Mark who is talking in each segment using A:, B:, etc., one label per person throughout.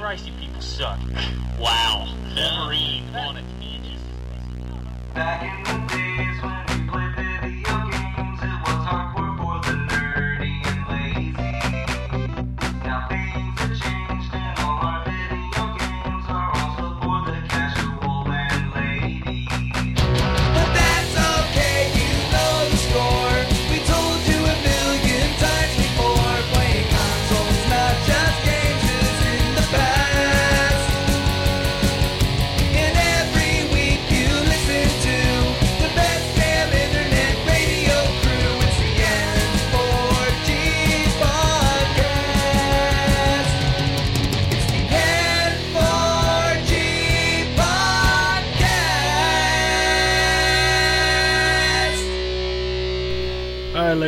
A: Christ, you people suck.
B: Wow.
A: Wolverine on a tangent.
C: Back in the days when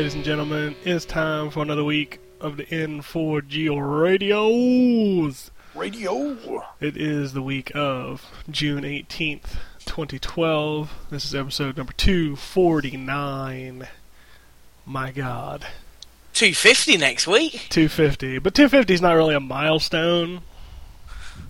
D: ladies and gentlemen, it's time for another week of the N4G radios.
E: Radio.
D: It is the week of June 18th, 2012. This is episode number 249. My God.
B: 250 next week.
D: 250. But 250 is not really a milestone.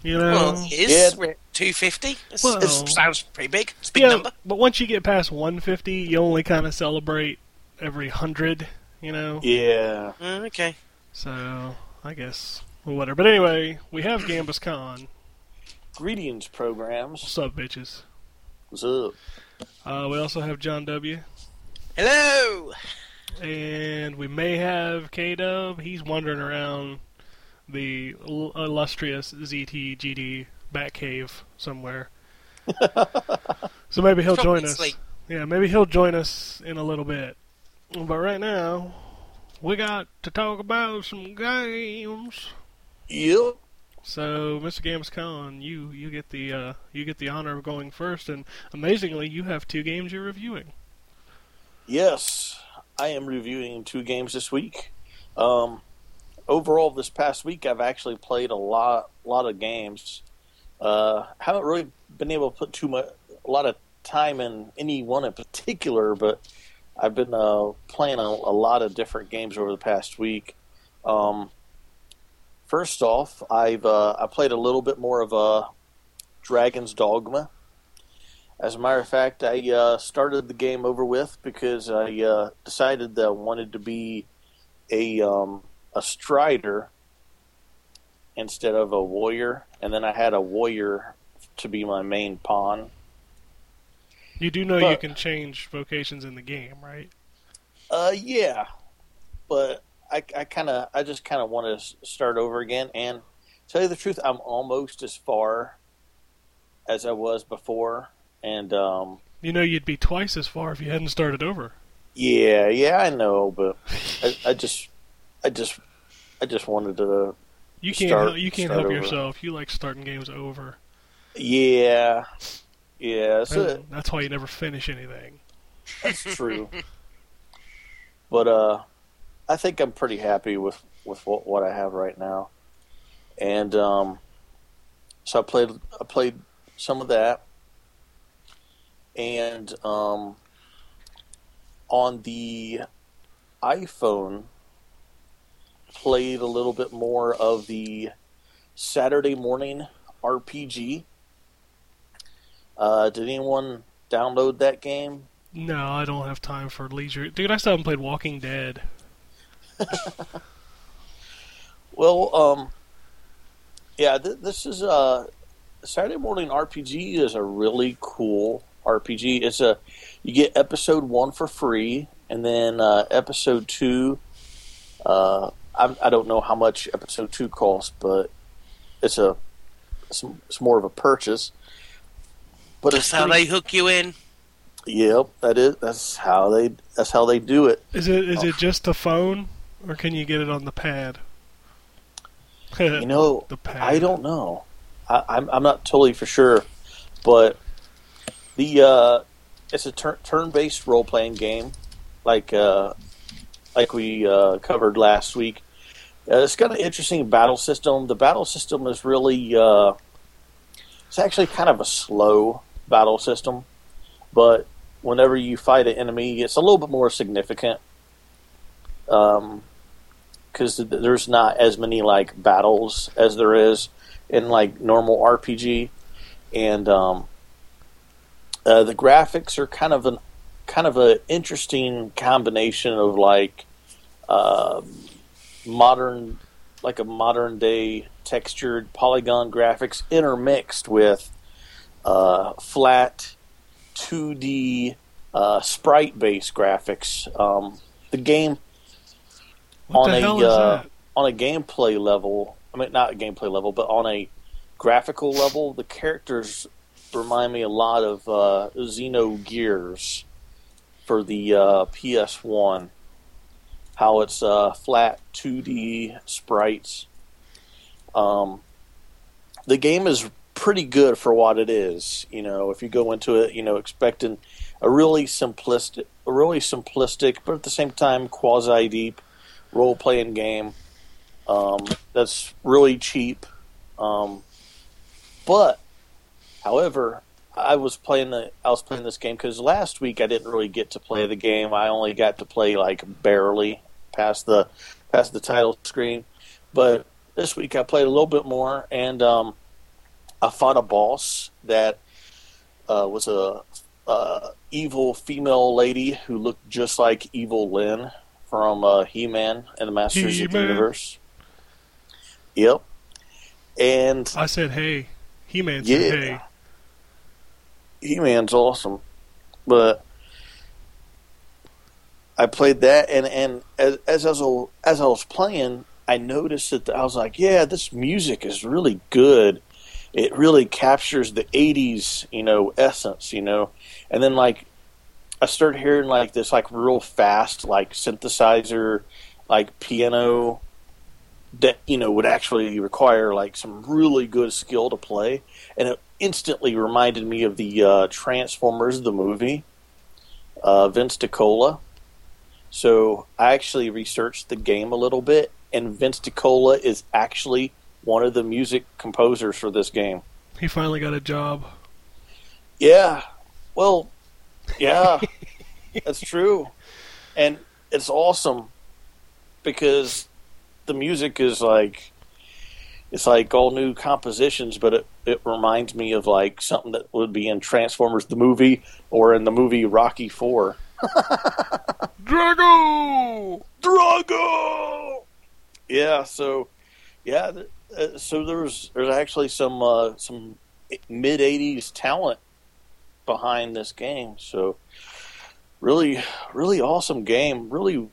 D: You know?
B: Well, it is.
E: Yeah.
B: 250.
D: Well-
B: it sounds pretty big. It's a big
D: yeah,
B: number.
D: but once you get past 150, you only kind of celebrate every 100, you know?
E: Yeah.
B: Uh, okay.
D: So, I guess, whatever. But anyway, we have Gambus Con.
E: Greetings, programs.
D: What's up, bitches?
E: What's up?
D: Uh, we also have John W.
B: Hello.
D: And we may have K Dub. He's wandering around the il- illustrious ZT GD Batcave somewhere. so maybe he'll
B: Probably
D: join us.
B: asleep.
D: Yeah, maybe he'll join us in a little bit. But right now, we got to talk about some games.
E: Yep.
D: So, Mr. Games Con, you you get the uh, you get the honor of going first, and amazingly, you have two games you're reviewing.
E: Yes, I am reviewing two games this week. Um, overall, this past week, I've actually played a lot, lot of games. Uh, haven't really been able to put too much, a lot of time in any one in particular, but I've been uh, playing a, a lot of different games over the past week. Um, first off, I've uh, I played a little bit more of uh, Dragon's Dogma. As a matter of fact, I uh, started the game over with because I uh, decided that I wanted to be a um, a strider instead of a warrior, and then I had a warrior to be my main pawn.
D: You do know you can change vocations in the game, right?
E: Uh, yeah, but I, I kind of, I just kind of want to start over again. And tell you the truth, I'm almost as far as I was before. And um,
D: You know you'd be twice as far if you hadn't started over.
E: yeah, yeah, I know, but I, I just, I just, I just wanted to.
D: You can't
E: Start-
D: help, you can't help
E: over.
D: yourself. You like starting games over.
E: Yeah, yeah, so
D: And that's why you never finish anything.
E: that's true. But uh, I think I'm pretty happy with with what, what I have right now, and um, so I played I played some of that, and um, on the iPhone, played a little bit more of the Saturday morning RPG. Uh, did anyone download that game?
D: No, I don't have time for leisure. Dude, I still haven't played Walking Dead.
E: Well, um, yeah, th- this is uh, Saturday Morning RPG is a really cool RPG. It's a you get episode one for free, and then uh, episode two. Uh, I, I don't know how much episode two costs, but it's a it's, it's more of a purchase. But
B: That's
E: it's
B: how
E: pretty-
B: they hook you in.
E: Yep, that is that's how they that's how they do it.
D: Is it is
E: Oh.
D: it just the phone, or can you get it on the pad?
E: You know,
D: the pad.
E: I don't know. I, I'm I'm not totally for sure, but the uh, it's a tur- turn-based role-playing game, like uh, like we uh, covered last week. Uh, it's got an interesting battle system. The battle system is really uh, it's actually kind of a slow battle system, but whenever you fight an enemy, it's a little bit more significant. Um, because there's not as many like battles as there is in like normal RPG, and um, uh, the graphics are kind of an kind of an interesting combination of like uh, modern like a modern day textured polygon graphics intermixed with uh, flat 2D uh, sprite based graphics. Um, the game
D: What
E: on
D: the
E: a uh, on a gameplay level, I mean not a gameplay level, but on a graphical level, the characters remind me a lot of uh, Xenogears for the uh, PS1. How it's uh, flat 2D sprites. Um, the game is pretty good for what it is. You know, if you go into it, you know, expecting a really simplistic, a really simplistic, but at the same time quasi deep role playing game um, that's really cheap. Um, but, however, I was playing the I was playing this game because last week I didn't really get to play the game. I only got to play like barely past the past the title screen. But this week I played a little bit more, and um, I fought a boss that uh, was a uh, evil female lady who looked just like Evil Lyn from uh, He-Man and the Masters of the Universe. Yep. And
D: I said, hey. He Man
E: Yeah.
D: said, hey.
E: He Man's awesome, but I played that, and and as as I was as I was playing, I noticed that I was like, yeah, this music is really good. It really captures the '80s, you know, essence, you know, and then like I started hearing like this like real fast like synthesizer, like piano that you know would actually require like some really good skill to play, and it instantly reminded me of the uh, Transformers the movie, uh, Vince DiCola. So I actually researched the game a little bit, and Vince DiCola is actually one of the music composers for this game.
D: He finally got a job.
E: Yeah, well, yeah, that's true, and it's awesome because the music is like it's like all new compositions, but it, it reminds me of like something that would be in Transformers the movie or in the movie Rocky Four.
D: Drago!
E: Drago. Yeah. So, yeah. Uh, so there's there's actually some uh, some mid '80s talent behind this game. So, really, really awesome game. Really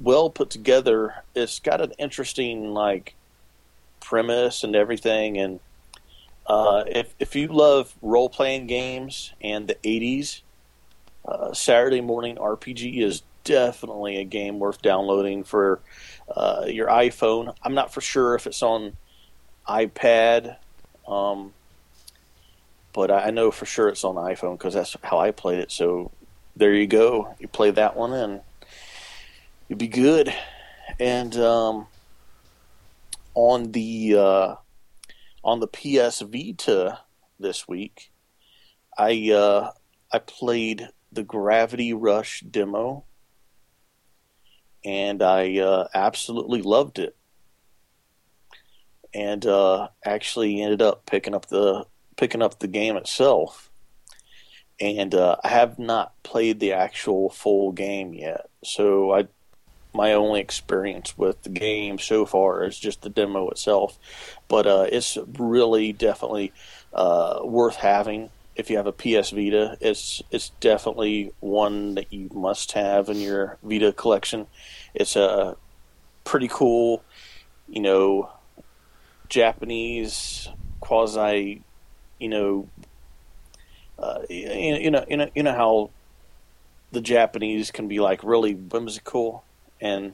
E: well put together. It's got an interesting like premise and everything. And uh, if if you love role playing games and the '80s, uh, Saturday Morning RPG is definitely a game worth downloading for uh, your iPhone. I'm not for sure if it's on iPad, um, but I know for sure it's on iPhone because that's how I played it. So there you go. You play that one and you'd be good. And um, on the uh, on the PS Vita this week, I uh, I played the Gravity Rush demo, and I uh, absolutely loved it. And uh, actually ended up picking up the picking up the game itself. And uh, I have not played the actual full game yet, so I my only experience with the game so far is just the demo itself. But uh, it's really definitely uh, worth having if you have a PS Vita. It's it's definitely one that you must have in your Vita collection. It's a pretty cool, you know, Japanese quasi, you know, uh, you, know, you know, you know how the Japanese can be like really whimsical and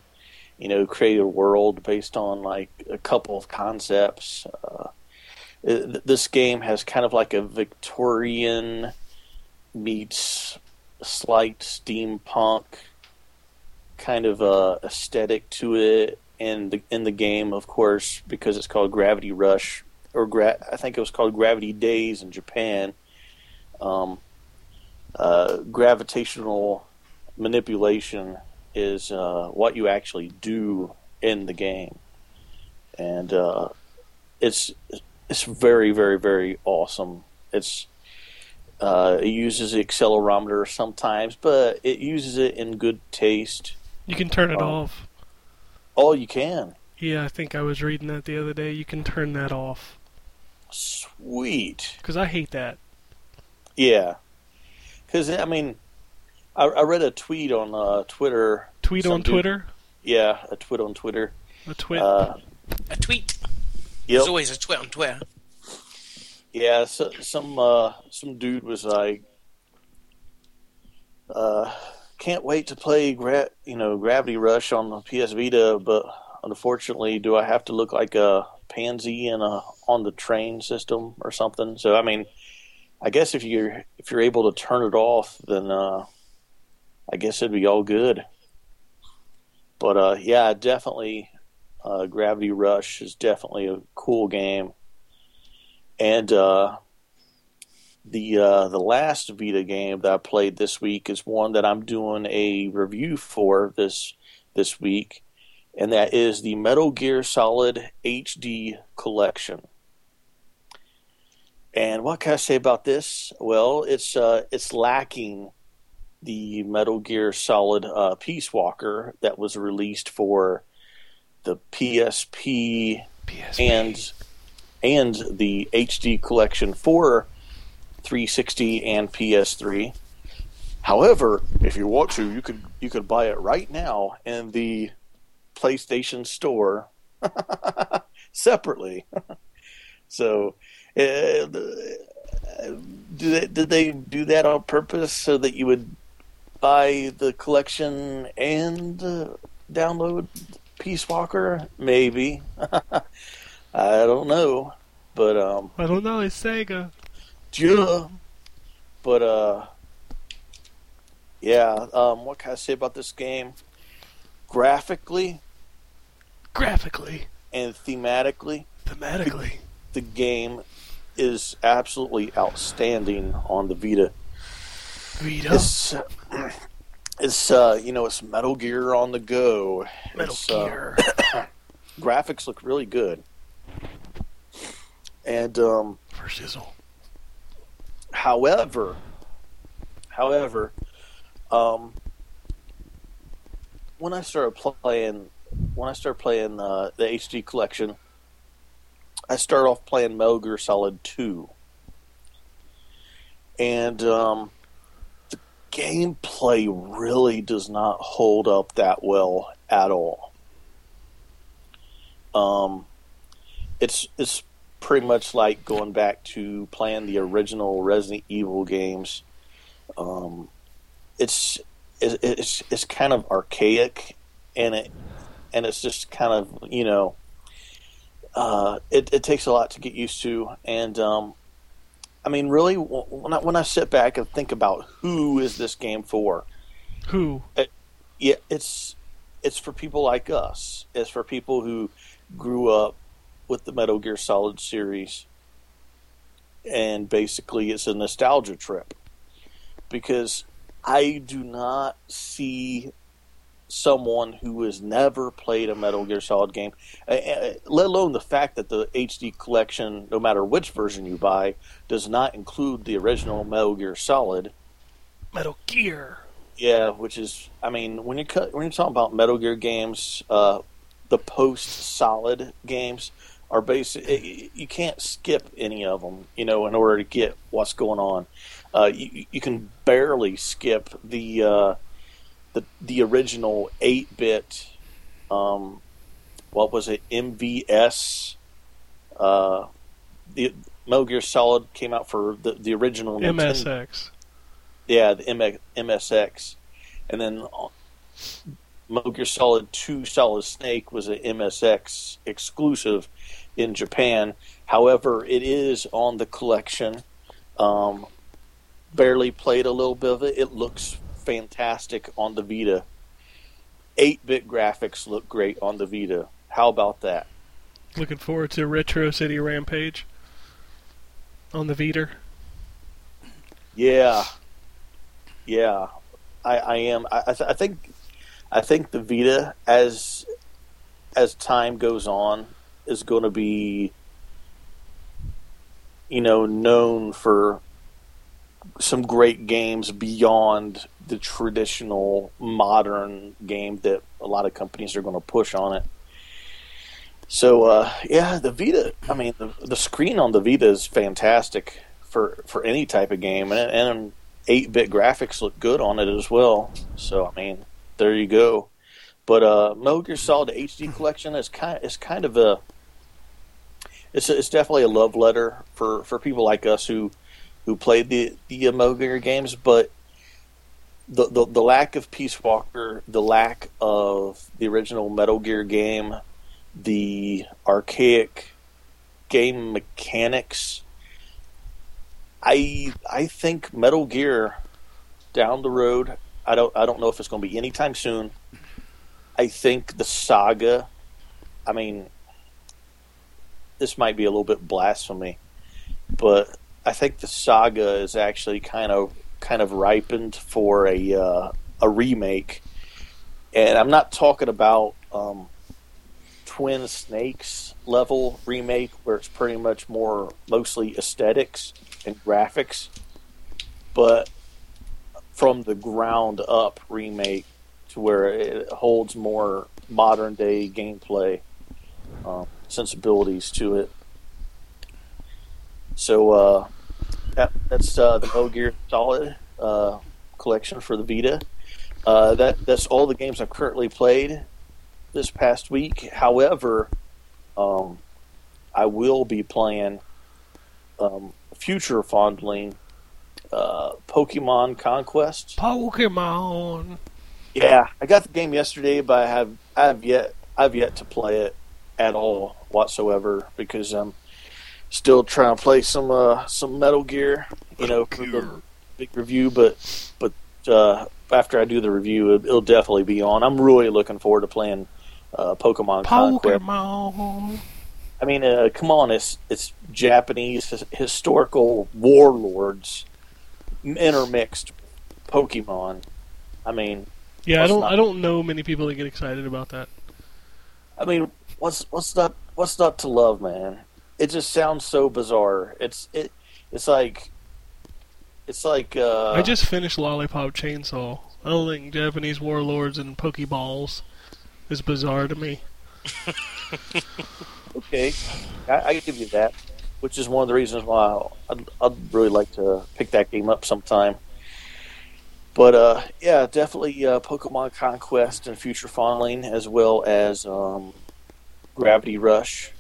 E: you know create a world based on like a couple of concepts. Uh, th- this game has kind of like a Victorian meets slight steampunk kind of uh, aesthetic to it, and the, in the game, of course, because it's called Gravity Rush, or gra- I think it was called Gravity Daze in Japan. Um, uh, gravitational manipulation is uh, what you actually do in the game, and uh, it's it's very very very awesome. It's uh, it uses the accelerometer sometimes, but it uses it in good taste.
D: You can turn it
E: Oh.
D: off.
E: All you can.
D: Yeah, I think I was reading that the other day. You can turn that off
E: Sweet.
D: because I hate that.
E: Yeah. Because, I mean, I, I read a tweet on uh, Twitter.
D: Tweet
E: Some
D: on
E: dude-
D: Twitter.
E: Yeah, a tweet on Twitter.
D: A tweet.
E: Uh,
B: A tweet.
E: yep.
B: There's always a tweet on Twitter.
E: Yeah, so, some uh, some dude was like, uh, "Can't wait to play gra- you know Gravity Rush on the PS Vita, but unfortunately, do I have to look like a pansy in a on the train system or something?" So I mean, I guess if you're if you're able to turn it off, then uh, I guess it'd be all good. But uh, yeah, definitely, uh, Gravity Rush is definitely a cool game and uh, the uh, the last Vita game that I played this week is one that I'm doing a review for this this week, and that is the Metal Gear Solid HD Collection. And what can I say about this? Well, it's uh, it's lacking the Metal Gear Solid uh, Peace Walker that was released for the PSP
D: PSP.
E: and and the HD collection for 360 and PS3. However, if you want to, you could you could buy it right now in the PlayStation Store separately. so, uh, do they, did they do that on purpose so that you would buy the collection and uh, download Peace Walker? Maybe. I don't know, but um,
D: I don't know. It's Sega.
E: Yeah. But uh, yeah. Um, what can I say about this game? Graphically
D: Graphically,
E: and thematically,
D: thematically.
E: the game is absolutely outstanding on the Vita.
D: Vita.
E: It's it's uh, you know it's Metal Gear on the go.
D: Metal
E: It's, uh,
D: Gear.
E: graphics look really good, and um,
D: For Sizzle.
E: However, however, um, when I started playing, when I started playing uh, the HD collection, I started off playing Metal Gear Solid Two, and um, the gameplay really does not hold up that well at all. Um, it's it's pretty much like going back to playing the original Resident Evil games. Um, it's it's it's kind of archaic, and it and it's just kind of you know, uh, it it takes a lot to get used to, and um, I mean, really, when I when I sit back and think about who is this game for,
D: Who?
E: yeah, it's it's for people like us. It's for people who grew up with the Metal Gear Solid series, and basically, it's a nostalgia trip because I do not see someone who has never played a Metal Gear Solid game, let alone the fact that the HD collection, no matter which version you buy, does not include the original Metal Gear Solid.
D: Metal Gear.
E: Yeah, which is, I mean, when you cut, when you're talking about Metal Gear games, uh, the post-solid games are basic. You can't skip any of them, you know, in order to get what's going on. Uh, you, you can barely skip the uh, the the original eight-bit. Um, what was it? MVS. Uh, the Metal Gear Solid came out for the the original Nintendo-
D: MSX.
E: yeah, the M- MSX, and then uh, Metal Gear Solid Two: Solid Snake was an MSX exclusive in Japan. However, it is on the collection. Um, barely played a little bit of it. It looks fantastic on the Vita. Eight-bit graphics look great on the Vita. How about that?
D: Looking forward to Retro City Rampage on the Vita.
E: Yeah, yeah, I, I am. I, I, th- I think, I think the Vita as as time goes on, is going to be, you know, known for some great games beyond the traditional modern game that a lot of companies are going to push on it. So uh, yeah, the Vita. I mean, the, the screen on the Vita is fantastic for for any type of game, and and eight bit graphics look good on it as well. So I mean, there you go. But uh, Metal Gear Solid HD collection is kind is kind of a it's it's definitely a love letter for, for people like us who who played the the Gear games, but the, the the lack of Peace Walker, the lack of the original Metal Gear game, the archaic game mechanics. I I think Metal Gear down the road. I don't I don't know if it's going to be anytime soon. I think the saga. I mean, this might be a little bit blasphemy, but I think the saga is actually kind of kind of ripened for a uh, a remake, and I'm not talking about um, Twin Snakes level remake where it's pretty much more mostly aesthetics and graphics, but from the ground up remake to where it holds more modern day gameplay um, sensibilities to it. So uh, that, that's uh, the Metal Gear Solid uh, collection for the Vita. Uh, that that's all the games I've currently played this past week. However, um, I will be playing um, future fondling uh, Pokemon Conquest.
D: Pokemon.
E: Yeah, I got the game yesterday, but I have I have yet I've yet to play it at all whatsoever because I'm still trying to play some uh, some Metal Gear, you know, for the big review. But but uh, after I do the review, it, it'll definitely be on. I'm really looking forward to playing uh, Pokemon Conquest.
D: Pokemon.
E: I mean, uh, come on, it's it's Japanese historical warlords intermixed with Pokemon. I mean,
D: Yeah, I don't.
E: not-
D: I don't know many people that get excited about that.
E: I mean, what's what's not what's not to love, man? It just sounds so bizarre. It's it it's like it's like uh,
D: I just finished Lollipop Chainsaw. I don't think Japanese warlords and Pokeballs is bizarre to me.
E: okay. I, I give you that, which is one of the reasons why I'd, I'd really like to pick that game up sometime. But uh, yeah, definitely uh, Pokemon Conquest and Future Fondling, as well as um, Gravity Rush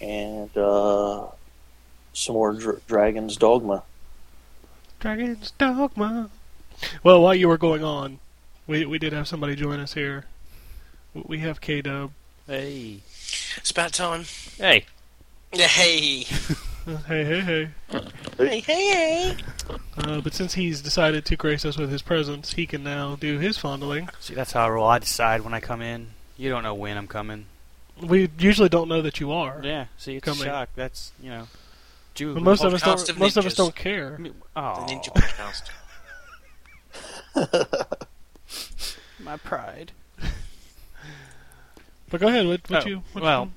E: and uh, some more Dr- Dragon's Dogma.
D: Dragon's Dogma. Well, while you were going on, we we did have somebody join us here. We have K Dub.
B: Hey.
A: It's about time.
B: Hey.
A: Hey.
D: Hey, hey, hey.
A: Hey, hey, hey.
D: Uh, but since he's decided to grace us with his presence, he can now do his fondling.
F: See, that's how I roll. I decide when I come in. You don't know when I'm coming.
D: We usually don't know that you are.
F: Yeah. See, it's
D: Coming.
F: a shock. That's you know, Jew.
D: But most of us don't.
A: of
D: Most of us don't care.
F: Oh,
A: The Ninja Podcast.
F: my pride.
D: But go ahead. What, what
F: Oh,
D: you? What
F: well,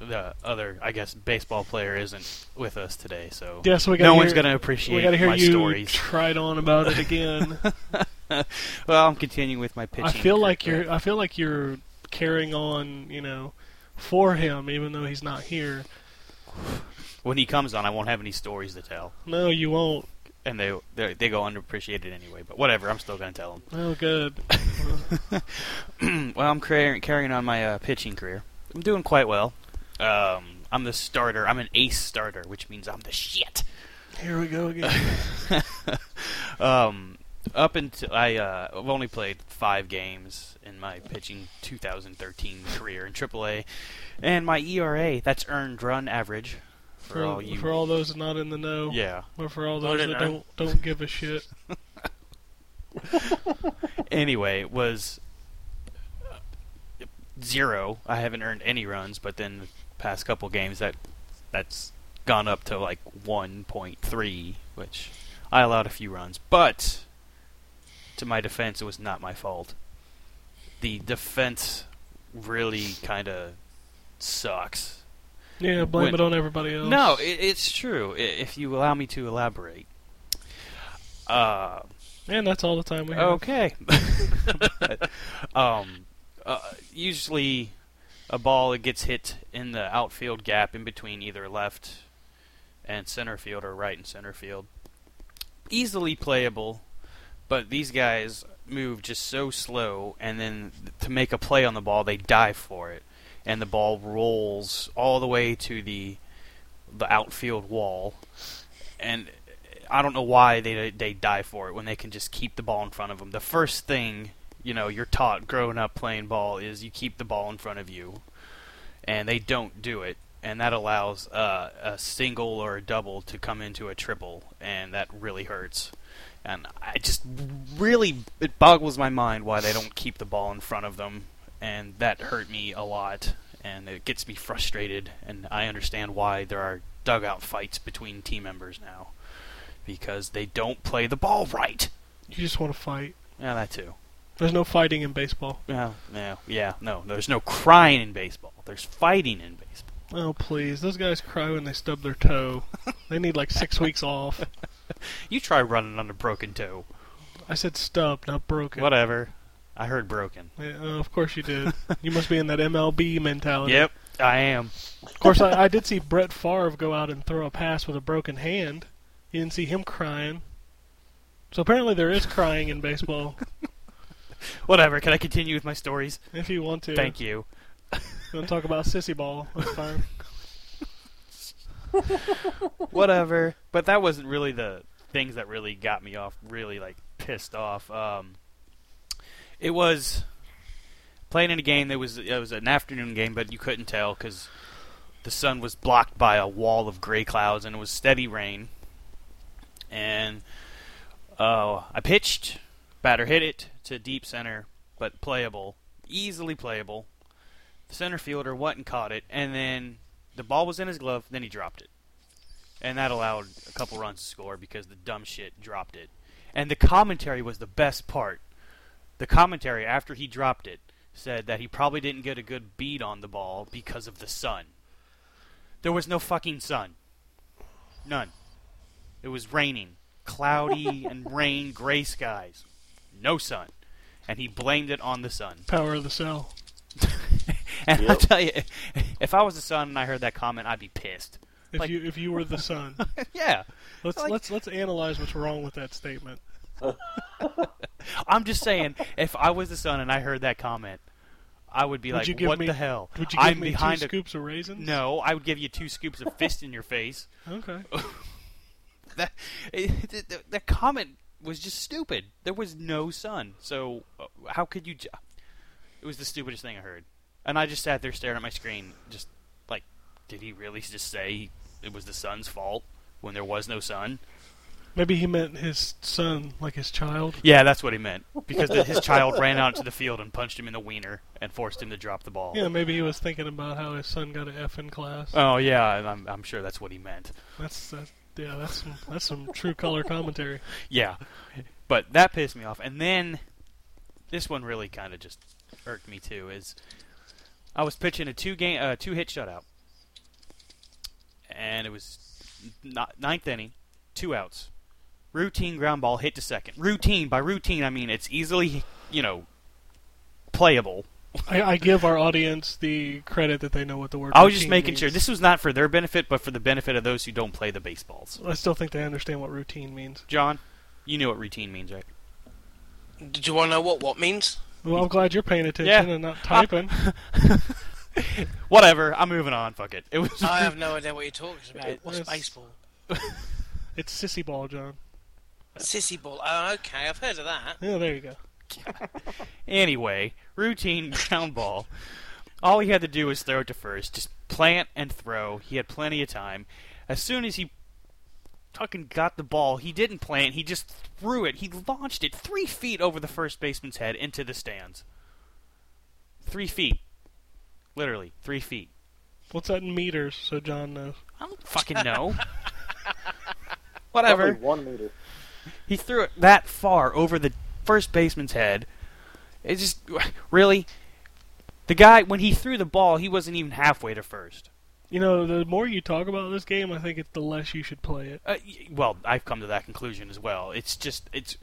D: you,
F: the other, I guess, baseball player isn't with us today, so
D: yeah. So we got
F: no
D: hear,
F: one's gonna appreciate
D: We got to hear
F: my
D: you
F: stories.
D: tried on about it again.
F: well, I'm continuing with my pitching.
D: I feel like you're. I feel like you're carrying on. You know, for him, even though he's not here.
F: When he comes on, I won't have any stories to tell,
D: No, you won't.
F: and they they, they go underappreciated anyway. But whatever, I'm still gonna tell them.
D: Oh, good.
F: well, I'm carrying carrying on my uh, pitching career. I'm doing quite well. Um, I'm the starter. I'm an ace starter, which means I'm the shit.
D: Here we go again.
F: um, up until I, uh, I've only played five games in my pitching 2013 career in AAA, and my ERA that's earned run average for,
D: For,
F: all you.
D: for all those not in the know,
F: yeah.
D: or for all those that
A: know.
D: don't don't give a shit.
F: Anyway, was uh, zero. I haven't earned any runs, but then the past couple games that that's gone up to like 1.3, which I allowed a few runs. But to my defense, it was not my fault. The defense really kind of sucks.
D: Yeah, blame
F: When-
D: it on everybody else.
F: No, it, it's true. If you allow me to elaborate. Uh,
D: and that's all the time we have.
F: okay. But, um, uh, usually, a ball that gets hit in the outfield gap in between either left and center field or right and center field. Easily playable, but these guys move just so slow, and then to make a play on the ball, they dive for it, and the ball rolls all the way to the the outfield wall, and I don't know why they they dive for it when they can just keep the ball in front of them. The first thing you know you're taught growing up playing ball is you keep the ball in front of you, and they don't do it, and that allows uh, a single or a double to come into a triple, and that really hurts. And I just really it boggles my mind why they don't keep the ball in front of them, and that hurt me a lot, and it gets me frustrated. And I understand why there are dugout fights between team members now, because they don't play the ball right.
D: You just want to fight.
F: Yeah, that too.
D: There's no fighting in baseball.
F: Yeah, yeah, yeah. No, there's no crying in baseball. There's fighting in baseball.
D: Oh please, those guys cry when they stub their toe. they need like six weeks off.
F: You try running on a broken toe.
D: I said stub, not broken.
F: Whatever. I heard broken.
D: Yeah, uh, of course you did. you must be in that MLB mentality.
F: Yep, I am.
D: Of course, I, I did see Brett Favre go out and throw a pass with a broken hand. You didn't see him crying. So apparently there is crying in baseball.
F: Whatever. Can I continue with my stories?
D: if you want to.
F: Thank you.
D: You want to talk about sissy ball? That's fine.
F: Whatever. But that wasn't really the things that really got me off. Really like pissed off. Um, it was playing in a game that was it was an afternoon game, but you couldn't tell because the sun was blocked by a wall of gray clouds and it was steady rain. And uh, I pitched, batter hit it to deep center, but playable, easily playable. The center fielder went and caught it, and then the ball was in his glove. Then he dropped it, and that allowed a couple runs to score because the dumb shit dropped it. And the commentary was the best part. The commentary after he dropped it said that he probably didn't get a good beat on the ball because of the sun. There was no fucking sun. None. It was raining. Cloudy and rain, gray skies. No sun. And he blamed it on the sun.
D: Power of the cell.
F: And I
E: Yep.
F: tell you, if I was the son and I heard that comment, I'd be pissed.
D: If
F: Like-
D: you if you were the son,
F: yeah.
D: let's
F: Like-
D: let's let's analyze what's wrong with that statement.
F: I'm just saying, if I was the son and I heard that comment, I would be
D: Would
F: like,
D: you give
F: "What
D: me-
F: the hell?"
D: Would you give
F: I'm
D: me
F: behind
D: two
F: a
D: scoops of raisins?
F: no. I would give you two scoops of fist in your face.
D: Okay.
F: That it, the, the, the comment was just stupid. There was no sun, so uh, how could you? Ju- it was the stupidest thing I heard, and I just sat there staring at my screen, just like, did he really just say it was the sun's fault when there was no sun?
D: Maybe he meant his son, like his child.
F: Yeah, that's what he meant. Because the, his child ran out into the field and punched him in the wiener and forced him to drop the ball.
D: Yeah, maybe he was thinking about how his son got an F in class.
F: Oh yeah, and I'm I'm sure that's what he meant.
D: That's that. Yeah, that's some, that's some true color commentary.
F: Yeah, but that pissed me off. And then this one really kind of just irked me too. Is I was pitching a two game uh, two hit shutout, and it was not, ninth inning, two outs, routine ground ball hit to second. Routine by routine, I mean it's easily you know playable.
D: I, I give our audience the credit that they know what the word.
F: I was just making
D: means.
F: sure this was not for their benefit, but for the benefit of those who don't play the baseballs.
D: I still think they understand what routine means.
F: John, you know what routine means, right?
A: Did you want to know what what means?
D: Well, I'm glad you're paying attention
F: Yeah.
D: and not typing.
F: Whatever. I'm moving on. Fuck it. It was.
A: I have no idea what you're talking about. What's
D: Yes.
A: baseball?
D: it's sissy ball, John.
A: Sissy ball. Oh, okay. I've heard of that.
D: Yeah, there you go.
F: Anyway, routine ground ball. All he had to do was throw it to first. Just plant and throw. He had plenty of time. As soon as he fucking got the ball, he didn't plant. He just threw it. He launched it three feet over the first baseman's head into the stands. Three feet. Literally, three feet.
D: What's that in meters? So John knows.
F: I don't fucking know. Whatever.
E: Probably one meter.
F: He threw it that far over the first baseman's head. It just really The guy when he threw the ball, he wasn't even halfway to first.
D: You know, the more you talk about this game, I think it's the less you should play it.
F: Uh, well, I've come to that conclusion as well. It's just it's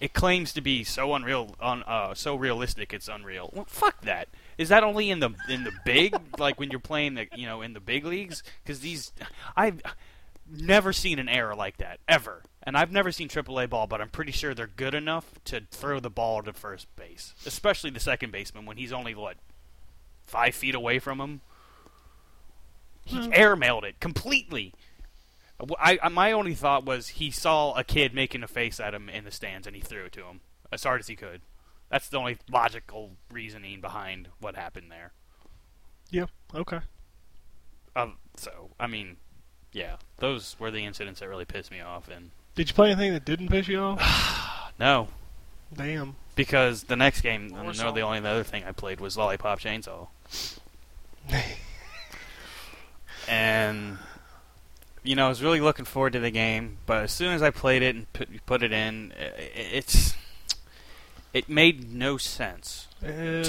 F: it claims to be so unreal, on uh, so realistic. It's unreal. Well, fuck that. Is that only in the in the big like when you're playing the you know in the big leagues? Because these I've never seen an error like that ever, and I've never seen AAA ball, but I'm pretty sure they're good enough to throw the ball to first base, especially the second baseman when he's only what five feet away from him. He airmailed it completely. I, I my only thought was he saw a kid making a face at him in the stands and he threw it to him as hard as he could. That's the only logical reasoning behind what happened there.
D: Yeah. Okay.
F: Um, so I mean, yeah, those were the incidents that really pissed me off. And
D: Did you play anything that didn't piss you off?
F: no,
D: Damn.
F: because the next game, no,
A: Warzone.
F: the only other thing I played was Lollipop Chainsaw, and you know I was really looking forward to the game, but as soon as I played it and put, put it in, i- i- it's it made no sense.
D: to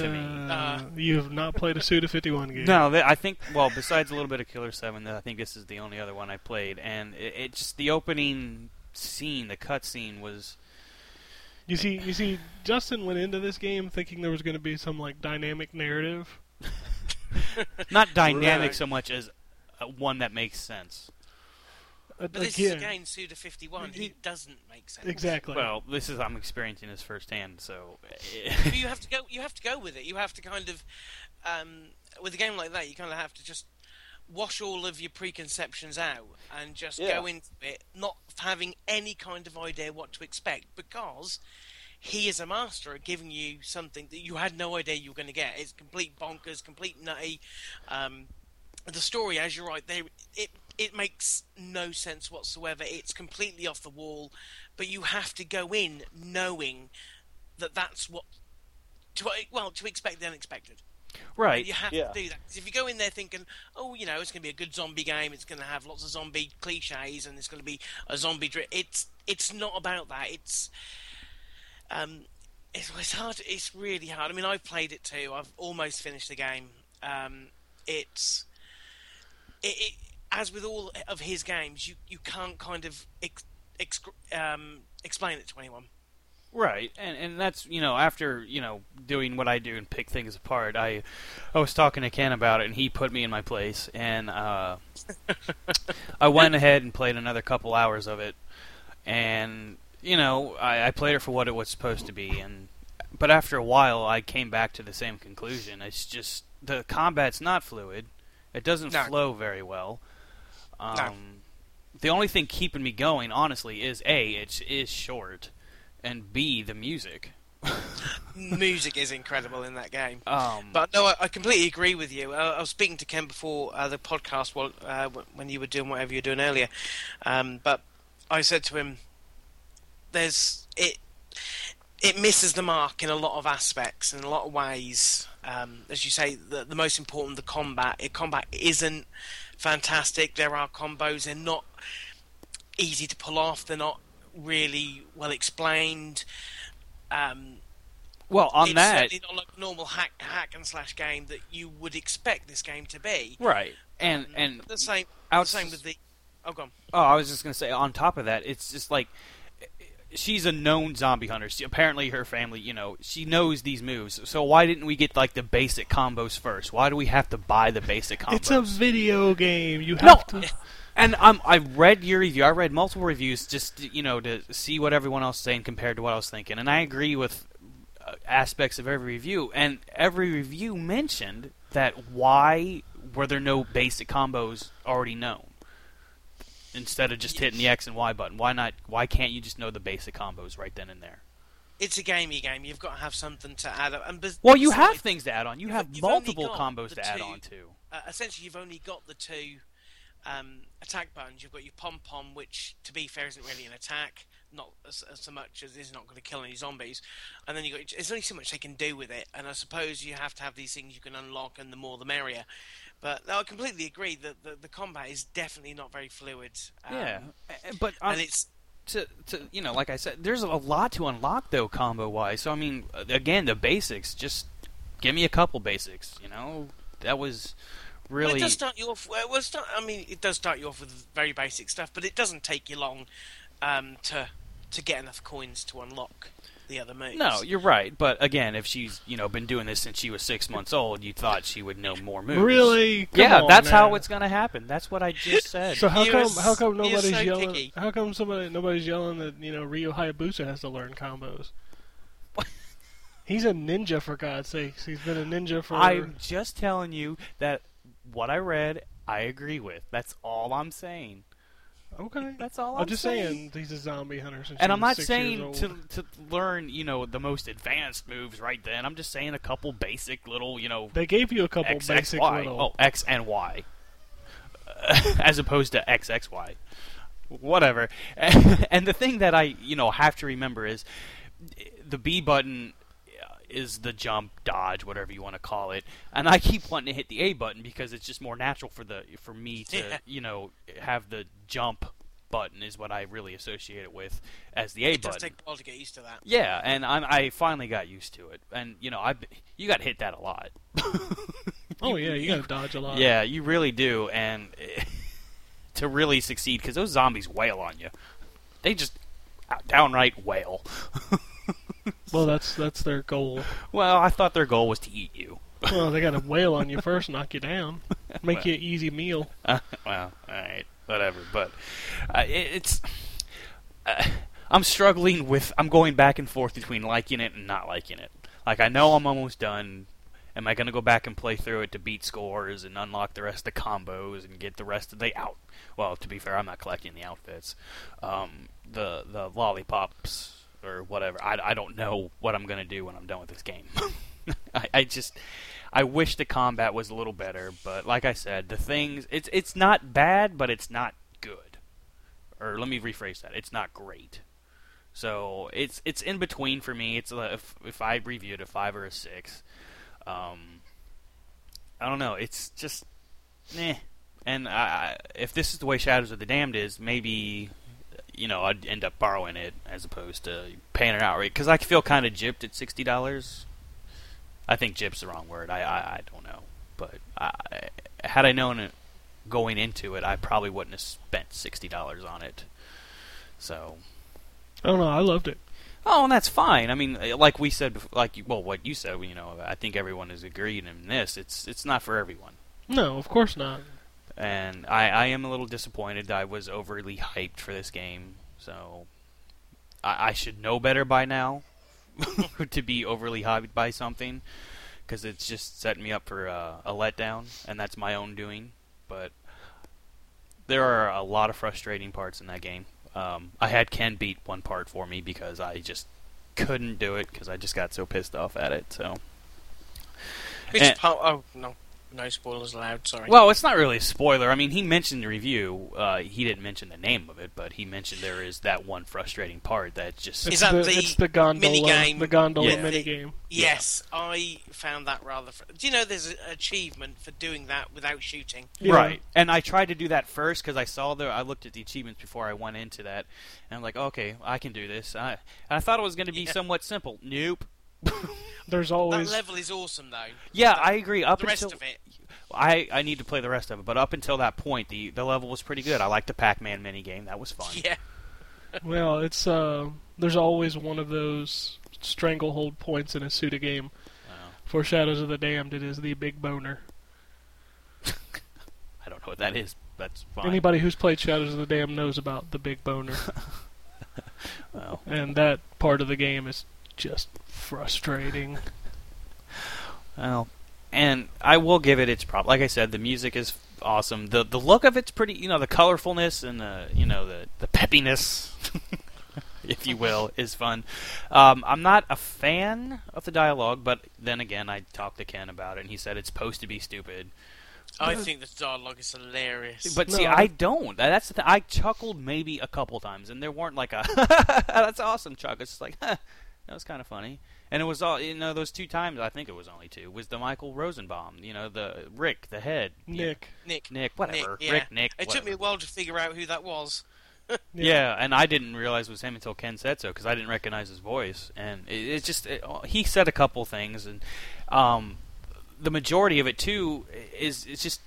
F: me.
A: Uh,
D: you have not played a Suda 51 game.
F: No, th- I think well, besides a little bit of Killer Seven, I think this is the only other one I played, and it, it just the opening scene, the cutscene was
D: You see, you see, Justin went into this game thinking there was going to be some like dynamic narrative.
F: not dynamic
E: Right.
F: so much as uh, one that makes sense.
D: Uh,
A: But this
D: again,
A: is again Suda 51.
D: He-
A: It doesn't make sense.
D: exactly.
F: Well, this is I'm experiencing this firsthand, so
A: you have to go. You have to go with it. You have to kind of, um, with a game like that, you kind of have to just wash all of your preconceptions out and just
E: Yeah.
A: go into it, not having any kind of idea what to expect, because he is a master at giving you something that you had no idea you were going to get. It's complete bonkers, complete nutty. Um, the story, as you're right, there it it makes no sense whatsoever. It's completely off the wall, but you have to go in knowing that that's what to well to expect the unexpected.
F: right.
A: You have
E: Yeah.
A: to do that 'Cause if you go in there thinking, oh, you know, it's going to be a good zombie game, it's going to have lots of zombie cliches, and it's going to be a zombie. Dri- it's it's not about that. It's um, it's, it's hard. It's really hard. I mean, I've played it too. I've almost finished the game. Um, it's it, it as with all of his games, you you can't kind of ex, ex, um, explain it to anyone.
F: Right, and and that's you know after you know doing what I do and pick things apart, I I was talking to Ken about it, and he put me in my place, and uh, I went ahead and played another couple hours of it, and you know I, I played it for what it was supposed to be, and but after a while I came back to the same conclusion. It's just the combat's not fluid, it doesn't
A: No.
F: flow very well. Um, The only thing keeping me going, honestly, is a it's short and B the music.
A: Music is incredible in that game.
F: Um,
A: But no, I, I completely agree with you. Uh, I was speaking to Ken before uh, the podcast while, uh, when you were doing whatever you were doing earlier. Um, but I said to him, "There's it. It misses the mark in a lot of aspects, in a lot of ways. Um, as you say, the, the most important, the combat. It, combat isn't fantastic. There are combos. They're not easy to pull off. They're not really well explained. Um,
F: well, on
A: it's
F: that,
A: certainly not like a normal hack hack and slash game that you would expect this game to be.
F: right, and
A: Um,
F: and
A: the same,
F: outs-
A: the same with the. Oh, go on.
F: oh, I was just gonna say on top of that, it's just like she's a known zombie hunter. She, apparently, her family, you know, she knows these moves. So why didn't we get like the basic combos first? Why do we have to buy the basic combos?
D: it's a video game. You
F: No,
D: have to.
F: and um, I read your review. I read multiple reviews just you know to see what everyone else is saying compared to what I was thinking, and I agree with uh, aspects of every review. And every review mentioned that why were there no basic combos already known instead of just hitting the X and Y button? Why not? Why can't you just know the basic combos right then and there?
A: It's a gamey game. You've got to have something to add up. And
F: Well, you have things to add on. You have multiple combos to add on to.
A: Uh, essentially, you've only got the two um, attack buttons. You've got your pom pom, which, to be fair, isn't really an attack. Not as, as so much as it's not going to kill any zombies. And then you got. There's only so much they can do with it. And I suppose you have to have these things you can unlock, and the more the merrier. But no, I completely agree that the, the combat is definitely not very fluid. Um,
F: yeah, Uh, but on-
A: and it's
F: to, to you know, like I said, there's a lot to unlock though, combo wise. So I mean, again, the basics just give me a couple basics. You know, that was
A: Well,
F: really
A: it does start you off. Well, well, start, I mean, it does start you off with very basic stuff, but it doesn't take you long um, to to get enough coins to unlock the other moves.
F: no. You're right, but again, if she's you know been doing this since she was six months old, you thought she would know more moves.
D: Really? Come
F: yeah,
D: on
F: that's
D: now.
F: how it's gonna happen. That's what I just said.
D: So how
A: He
D: come
A: was-
D: how come nobody's
A: so
D: yelling?
A: picky.
D: How come somebody nobody's yelling that you know Ryu Hayabusa has to learn combos? He's a ninja for God's sakes. He's been a ninja for.
F: I'm just telling you that what I read, I agree with. That's all I'm saying.
D: Okay.
F: That's all
D: I'm,
F: I'm
D: just
F: saying.
D: saying he's a zombie hunter since
F: And I'm not
D: six
F: saying to to learn, you know, the most advanced moves right then. I'm just saying a couple basic little, you know,
D: They gave you a couple
F: X, X,
D: basic
F: Y.
D: little.
F: Oh, X and Y, as opposed to X, X, Y. Whatever. and the thing that I, you know, have to remember is the B button is the jump, dodge, whatever you want to call it, and I keep wanting to hit the A button because it's just more natural for the for me to,
A: Yeah.
F: you know, have the jump button is what I really associate it with as the A
A: it does
F: button.
A: take a while to get used to that.
F: Yeah, and I'm, I finally got used to it, and you know, I you got hit that a lot.
D: oh yeah, you gotta dodge a lot.
F: Yeah, you really do, and to really succeed, because those zombies wail on you. They just downright wail.
D: Well, that's that's their goal.
F: well, I thought their goal was to eat you.
D: Well, they gotta wail on you first, knock you down, make
F: Well.
D: you an easy meal.
F: well, all right, whatever. But uh, it, it's uh, I'm struggling with. I'm going back and forth between liking it and not liking it. Like I know I'm almost done. Am I going to go back and play through it to beat scores and unlock the rest of the combos and get the rest of the out? Well, to be fair, I'm not collecting the outfits, um, the the lollipops or whatever. I, I don't know what I'm going to do when I'm done with this game. I, I just I wish the combat was a little better, but like I said, the things it's it's not bad, but it's not good. Or let me rephrase that: it's not great. So it's it's in between for me. It's a, if if I reviewed a five or a six, um, I don't know. It's just, eh. And I, if this is the way Shadows of the Damned is, maybe you know I'd end up borrowing it as opposed to paying it outright because I feel kind of gypped at sixty dollars. I think gypp's the wrong word. I I, I don't know, but I, had I known it going into it, I probably wouldn't have spent sixty dollars on it. So
D: I don't know. I loved it.
F: Oh, and that's fine. I mean, uh, like we said, bef- like you- well, what you said, you know, I think everyone has agreed in this. It's it's not for everyone,
D: No, of course not.
F: And I I am a little disappointed. that I was overly hyped for this game, so I, I should know better by now to be overly hyped by something, because it's just setting me up for uh, a letdown, and that's my own doing. But there are a lot of frustrating parts in that game. Um, I had Ken beat one part for me because I just couldn't do it because I just got so pissed off at it. So,
A: Which
F: And-
A: part? Oh no, no spoilers allowed. Sorry.
F: well, it's not really a spoiler. I mean, he mentioned the review. Uh, he didn't mention the name of it, but he mentioned there is that one frustrating part that just
D: It's
A: Is that
D: the,
A: the
D: it's the gondola
A: minigame?
D: the gondola
F: Yeah.
D: minigame?
A: yes, I found that rather. Fr- Do you know there's an achievement for doing that without shooting?
D: Yeah.
F: Right, and I tried to do that first because I saw the. I looked at the achievements before I went into that, and I'm like, okay, I can do this. I, and I thought it was going to be
A: Yeah.
F: somewhat simple. Nope.
D: There's always
A: That
D: always
A: level is awesome though.
F: Yeah,
A: The-
F: I agree. Up
A: the rest
F: until
A: of it.
F: I, I need to play the rest of it, but up until that point, the the level was pretty good. I liked the Pac-Man mini game. That was fun.
A: Yeah.
D: well, it's uh, there's always one of those stranglehold points in a Suda game.
F: Wow.
D: For Shadows of the Damned, it is the big boner.
F: I don't know what that is. That's fine.
D: Anybody who's played Shadows of the Damned knows about the big boner,
F: Well,
D: and that part of the game is just frustrating.
F: well, and I will give it its prop. Like I said, the music is awesome. the The look of it's pretty. You know, the colorfulness and the you know the the peppiness, if you will, is fun. Um, I'm not a fan of the dialogue, but then again, I talked to Ken about it, and he said it's supposed to be stupid.
A: I think the dialogue is hilarious.
F: But see, I don't. That's the thing. I chuckled maybe a couple times, and there weren't like a "that's awesome" chuckle. It's just like huh, that was kind of funny. And it was all you know. Those two times, I think it was only two. Was the Michael Rosenbaum? You know, the Rick, the head,
D: Nick,
A: Nick.
F: Nick, whatever,
A: Nick, yeah.
F: Rick, Nick.
A: It took me a while to figure out who that was.
F: Yeah. and I didn't realize it was him until Ken said so because I didn't recognize his voice, and it, it just it, he said a couple things, and um, the majority of it too is is just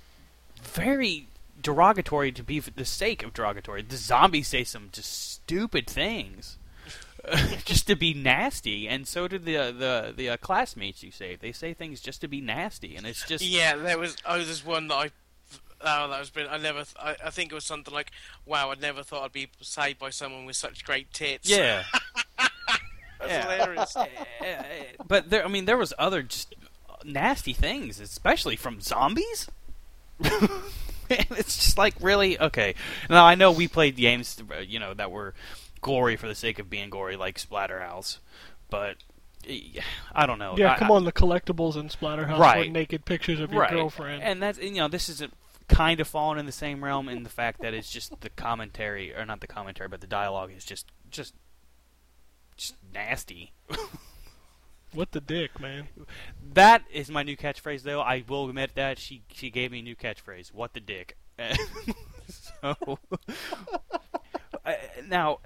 F: very derogatory to be for the sake of derogatory. The zombies say some just stupid things. just to be nasty, and so do the the the uh, classmates you say. They say things just to be nasty, and it's just
A: Yeah, there was. Oh, there's one that I. Oh, that was brilliant. I never. Th- I, I think it was something like, "Wow, I never thought I'd be saved by someone with such great tits."
F: yeah.
A: that's
F: yeah.
A: hilarious.
F: But there, I mean, there was other just nasty things, especially from zombies. it's just like really okay. Now I know we played games, uh, you know, that were gory for the sake of being gory, like Splatterhouse, but eh, I don't know.
D: Yeah,
F: I-
D: come on, the collectibles in Splatterhouse
F: Right.
D: with naked pictures of your
F: right.
D: girlfriend.
F: And that's you know this is a, kind of falling in the same realm in the fact that it's just the commentary or not the commentary, but the dialogue is just just just nasty.
D: what the dick, man?
F: That is my new catchphrase, though. I will admit that she she gave me a new catchphrase. What the dick? so uh, now,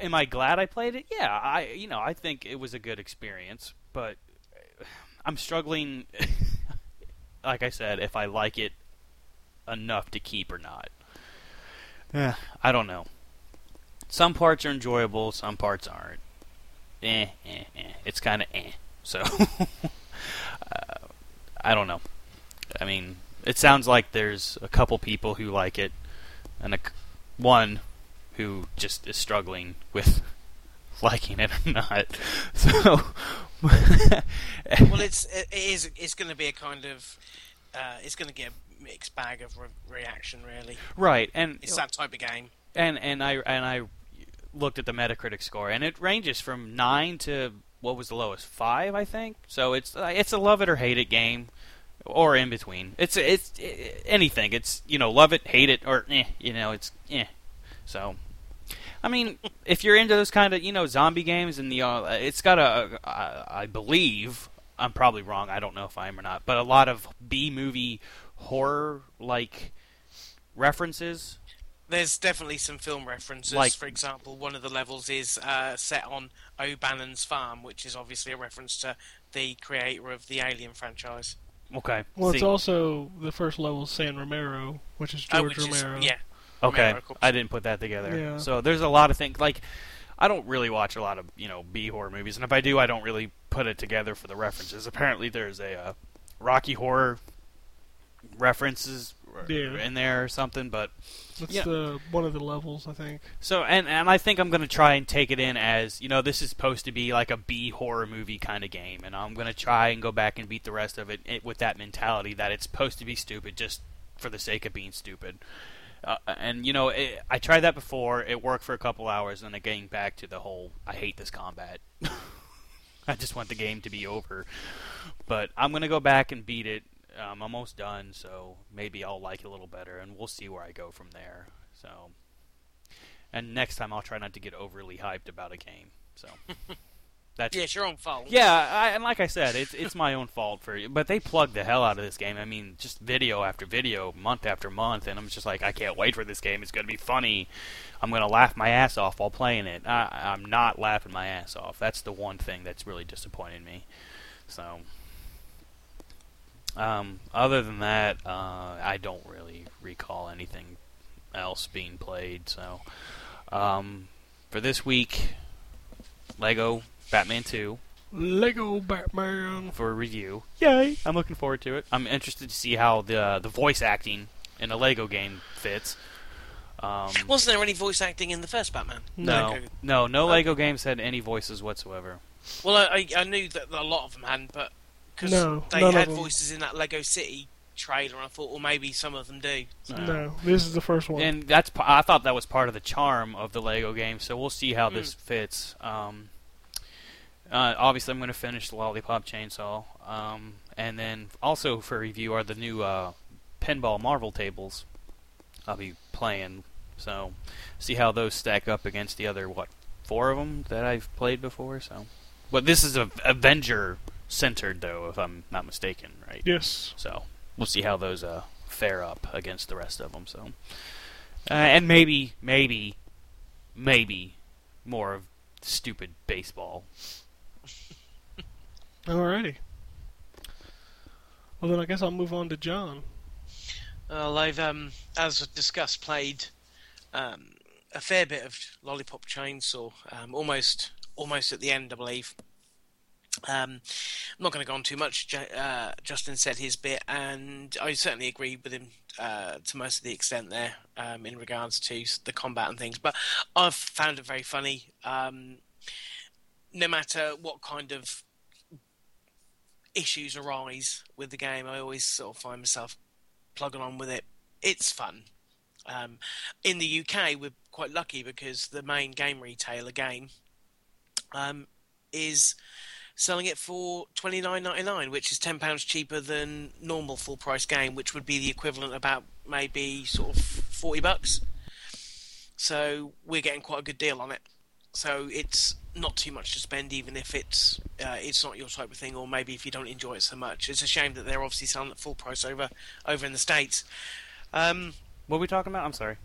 F: am I glad I played it? Yeah, I you know I think it was a good experience, but I'm struggling. like I said, if I like it enough to keep or not. Eh, I don't know. Some parts are enjoyable, some parts aren't. Eh, eh, eh. It's kind of eh. So, uh, I don't know. I mean, it sounds like there's a couple people who like it, and a one who just is struggling with liking it or not. So,
A: well, it's it is it's going to be a kind of uh, it's going to get a mixed bag of re- reaction. Really,
F: right, and
A: it's that type of game.
F: and and I and I looked at the Metacritic score, and it ranges from nine to what was the lowest five, I think. So it's uh, it's a love it or hate it game, or in between. It's it's eh, anything. It's you know love it, hate it, or eh, you know it's eh. So. I mean, if you're into those kind of you know zombie games, and the uh, it's got a, I I believe I'm probably wrong. I don't know if I am or not, but a lot of B movie horror like references
A: There's definitely some film references.
F: Like-
A: for example, one of the levels is uh, set on O'Bannon's farm, which is obviously a reference to the creator of the Alien franchise.
F: Okay.
D: Well, it's also the first level San Romero, which is
A: Uh,
D: George
A: which is-
D: Romero.
A: yeah.
F: Okay,
A: Romero.
F: I didn't put that together.
D: Yeah.
F: So there's a lot of things like I don't really watch a lot of you know B horror movies, and if I do, I don't really put it together for the references. Apparently, there's a uh, Rocky Horror references
D: Yeah.
F: in there or something, but
D: That's
F: Yeah.
D: the one of the levels, I think.
F: so and and I think I'm gonna try and take it in as you know this is supposed to be like a B horror movie kind of game, and I'm gonna try and go back and beat the rest of it, it with that mentality that it's supposed to be stupid just for the sake of being stupid. Uh, and you know, it, I tried that before. It worked for a couple hours, and then getting back to the whole I hate this combat. I just want the game to be over. But I'm gonna go back and beat it. I'm almost done, so maybe I'll like it a little better, and we'll see where I go from there. So, and next time I'll try not to get overly hyped about a game. So that's
A: Yeah, it's your own fault.
F: yeah, I, and like I said, it's it's my own fault for but they plugged the hell out of this game. I mean, just video after video, month after month, and I'm just like, I can't wait for this game. It's going to be funny. I'm going to laugh my ass off while playing it. I, I'm not laughing my ass off. That's the one thing that's really disappointed me. So, um, other than that, uh, I don't really recall anything else being played. So, um, for this week, Lego Batman 2
D: Lego Batman.
F: for a review. Yay! I'm looking forward to it. I'm interested to see how the the voice acting in a Lego game fits. Um,
A: Wasn't there any voice acting in the first Batman?
F: no,
A: Okay.
F: no, no Lego games had any voices whatsoever.
A: Well, I, I I knew that a lot of them hadn't, but because
D: No,
A: they
D: none
A: had voices in that Lego City trailer, I thought, well, maybe some of them do.
D: No, this is the first one.
F: And that's p- I thought that was part of the charm of the Lego game. So we'll see how this fits. Um, uh, obviously, I'm going to finish the Lollipop Chainsaw, um, and then also for review are the new uh, pinball Marvel tables. I'll be playing. So see how those stack up against the other what four of them that I've played before. So, but this is a Avenger centered though, if I'm not mistaken, right?
D: yes.
F: So we'll see how those uh, fare up against the rest of them. So, uh, and maybe, maybe, maybe more of stupid baseball.
D: Alrighty. Well, then I guess I'll move on to John.
A: Well, I've, um, as discussed, played um, a fair bit of Lollipop Chainsaw, um, almost almost at the end, I believe. Um, I'm not going to go on too much. Uh, Justin said his bit, and I certainly agree with him uh, to most of the extent there um, in regards to the combat and things. But I've found it very funny. Um, no matter what kind of issues arise with the game, I always sort of find myself plugging on with it. It's fun. Um, in the UK, we're quite lucky because the main game retailer game um, is selling it for twenty nine ninety nine, which is ten pounds cheaper than normal full price game, which would be the equivalent about maybe sort of forty bucks. So we're getting quite a good deal on it. So it's not too much to spend, even if it's uh, it's not your type of thing, or maybe if you don't enjoy it so much. It's a shame that they're obviously selling it full price over over in the states. Um,
F: What are we talking about? I'm sorry.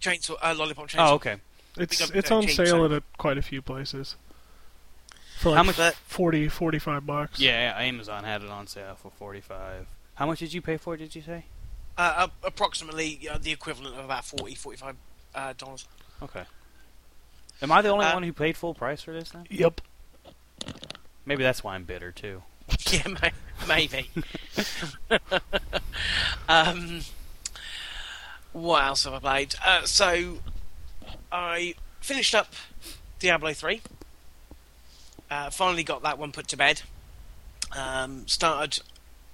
A: chainsaw, uh, lollipop chainsaw.
F: Oh, okay.
D: It's it's on
A: cheap,
D: sale
A: so-
D: at a, quite a few places. For like
F: How much-
A: But
D: 40, 45 bucks.
F: Yeah, Amazon had it on sale for 45. How much did you pay for it, did you say?
A: uh, uh, approximately uh, the equivalent of about 40 45 uh, dollars.
F: Okay. Am I the only
A: Uh,
F: one who paid full price for this then?
D: Yep.
F: Maybe that's why I'm bitter too.
A: yeah, may- maybe. um, what else have I played? Uh, so, I finished up Diablo 3. Uh, finally got that one put to bed. Um, started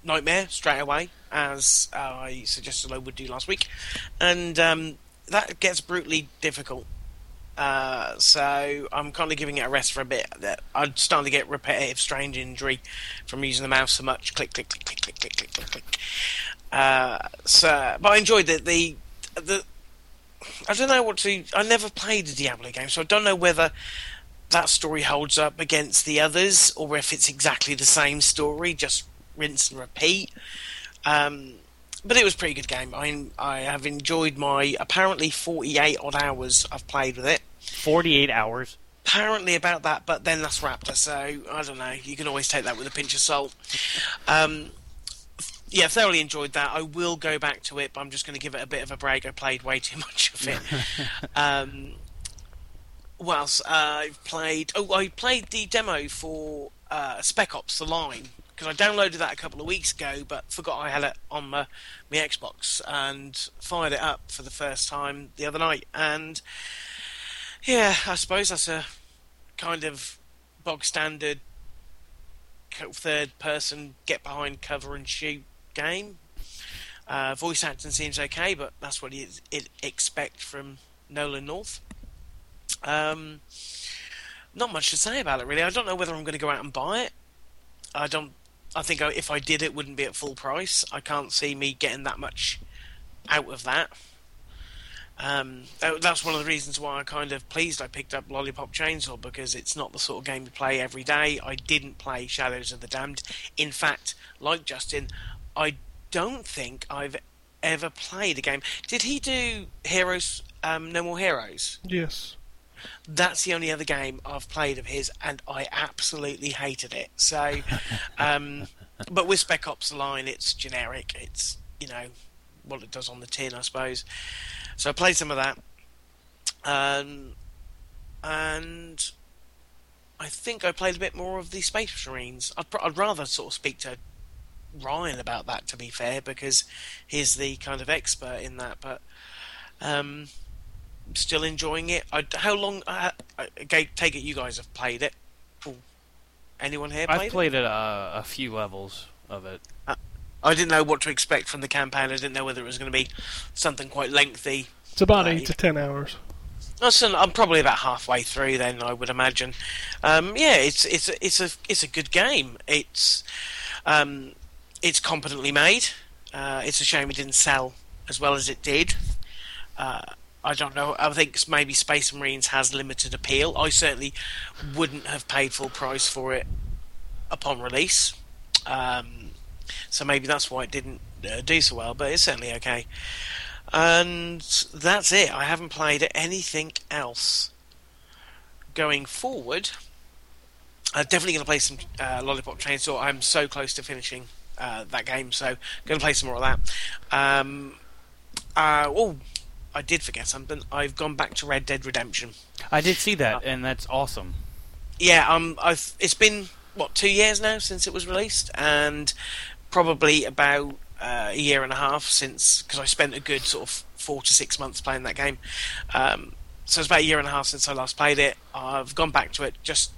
A: Nightmare straight away, as I suggested I would do last week. And um, that gets brutally difficult. Uh, so I'm kind of giving it a rest for a bit. I'm starting to get repetitive strange injury from using the mouse so much. Click, click, click, click, click, click, click, click, click. Uh, so, but I enjoyed it. The the I don't know what to. I never played a Diablo game, so I don't know whether that story holds up against the others or if it's exactly the same story, just rinse and repeat. Um, but it was a pretty good game. I I have enjoyed my apparently 48 odd hours I've played with it.
F: 48 hours.
A: Apparently about that, but then that's Raptr, so I don't know. You can always take that with a pinch of salt. Um, yeah, thoroughly enjoyed that. I will go back to it, but I'm just going to give it a bit of a break. I played way too much of it. um, what else? Uh, I've played. Oh, I played the demo for uh, Spec Ops: The Line because I downloaded that a couple of weeks ago, but forgot I had it on my, my Xbox and fired it up for the first time the other night. And yeah, I suppose that's a kind of bog standard third person get behind cover and shoot game. Uh, voice acting seems okay, but that's what you expect from Nolan North. Um, not much to say about it really. I don't know whether I'm going to go out and buy it. I don't. I think if I did, it wouldn't be at full price. I can't see me getting that much out of that. Um, that- that's one of the reasons why I kind of pleased I picked up Lollipop Chainsaw because it's not the sort of game you play every day. I didn't play Shadows of the Damned. In fact, like Justin, I don't think I've ever played a game. Did he do Heroes? Um, no More Heroes.
D: Yes.
A: That's the only other game I've played of his, and I absolutely hated it. So, um, but with Spec Ops: The Line, it's generic. It's you know what it does on the tin, I suppose. So I played some of that, um, and I think I played a bit more of the Space Marines. I'd, pr- I'd rather sort of speak to Ryan about that, to be fair, because he's the kind of expert in that. But um, still enjoying it. I, how long? Uh, I, I take it you guys have played it. Ooh. Anyone here played
F: I've played it, uh, a few levels of it.
A: I didn't know what to expect from the campaign. I didn't know whether it was going to be something quite lengthy.
D: It's about eight to ten hours.
A: Listen, I'm probably about halfway through. Then I would imagine. Um, yeah, it's it's a, it's a it's a good game. It's um, it's competently made. Uh, it's a shame it didn't sell as well as it did. Uh, I don't know. I think maybe Space Marines has limited appeal. I certainly wouldn't have paid full price for it upon release. Um, so maybe that's why it didn't uh, do so well. But it's certainly okay. And that's it. I haven't played anything else. Going forward, I'm definitely going to play some uh, Lollipop Chainsaw. I'm so close to finishing uh, that game, so going to play some more of that. Um, uh, oh, I did forget something. I've gone back to Red Dead Redemption.
F: I did see that, and that's awesome.
A: Yeah, um, I've it's been what two years now since it was released, and probably about uh, a year and a half since because I spent a good sort of four to six months playing that game. Um, so it's about a year and a half since I last played it. I've gone back to it just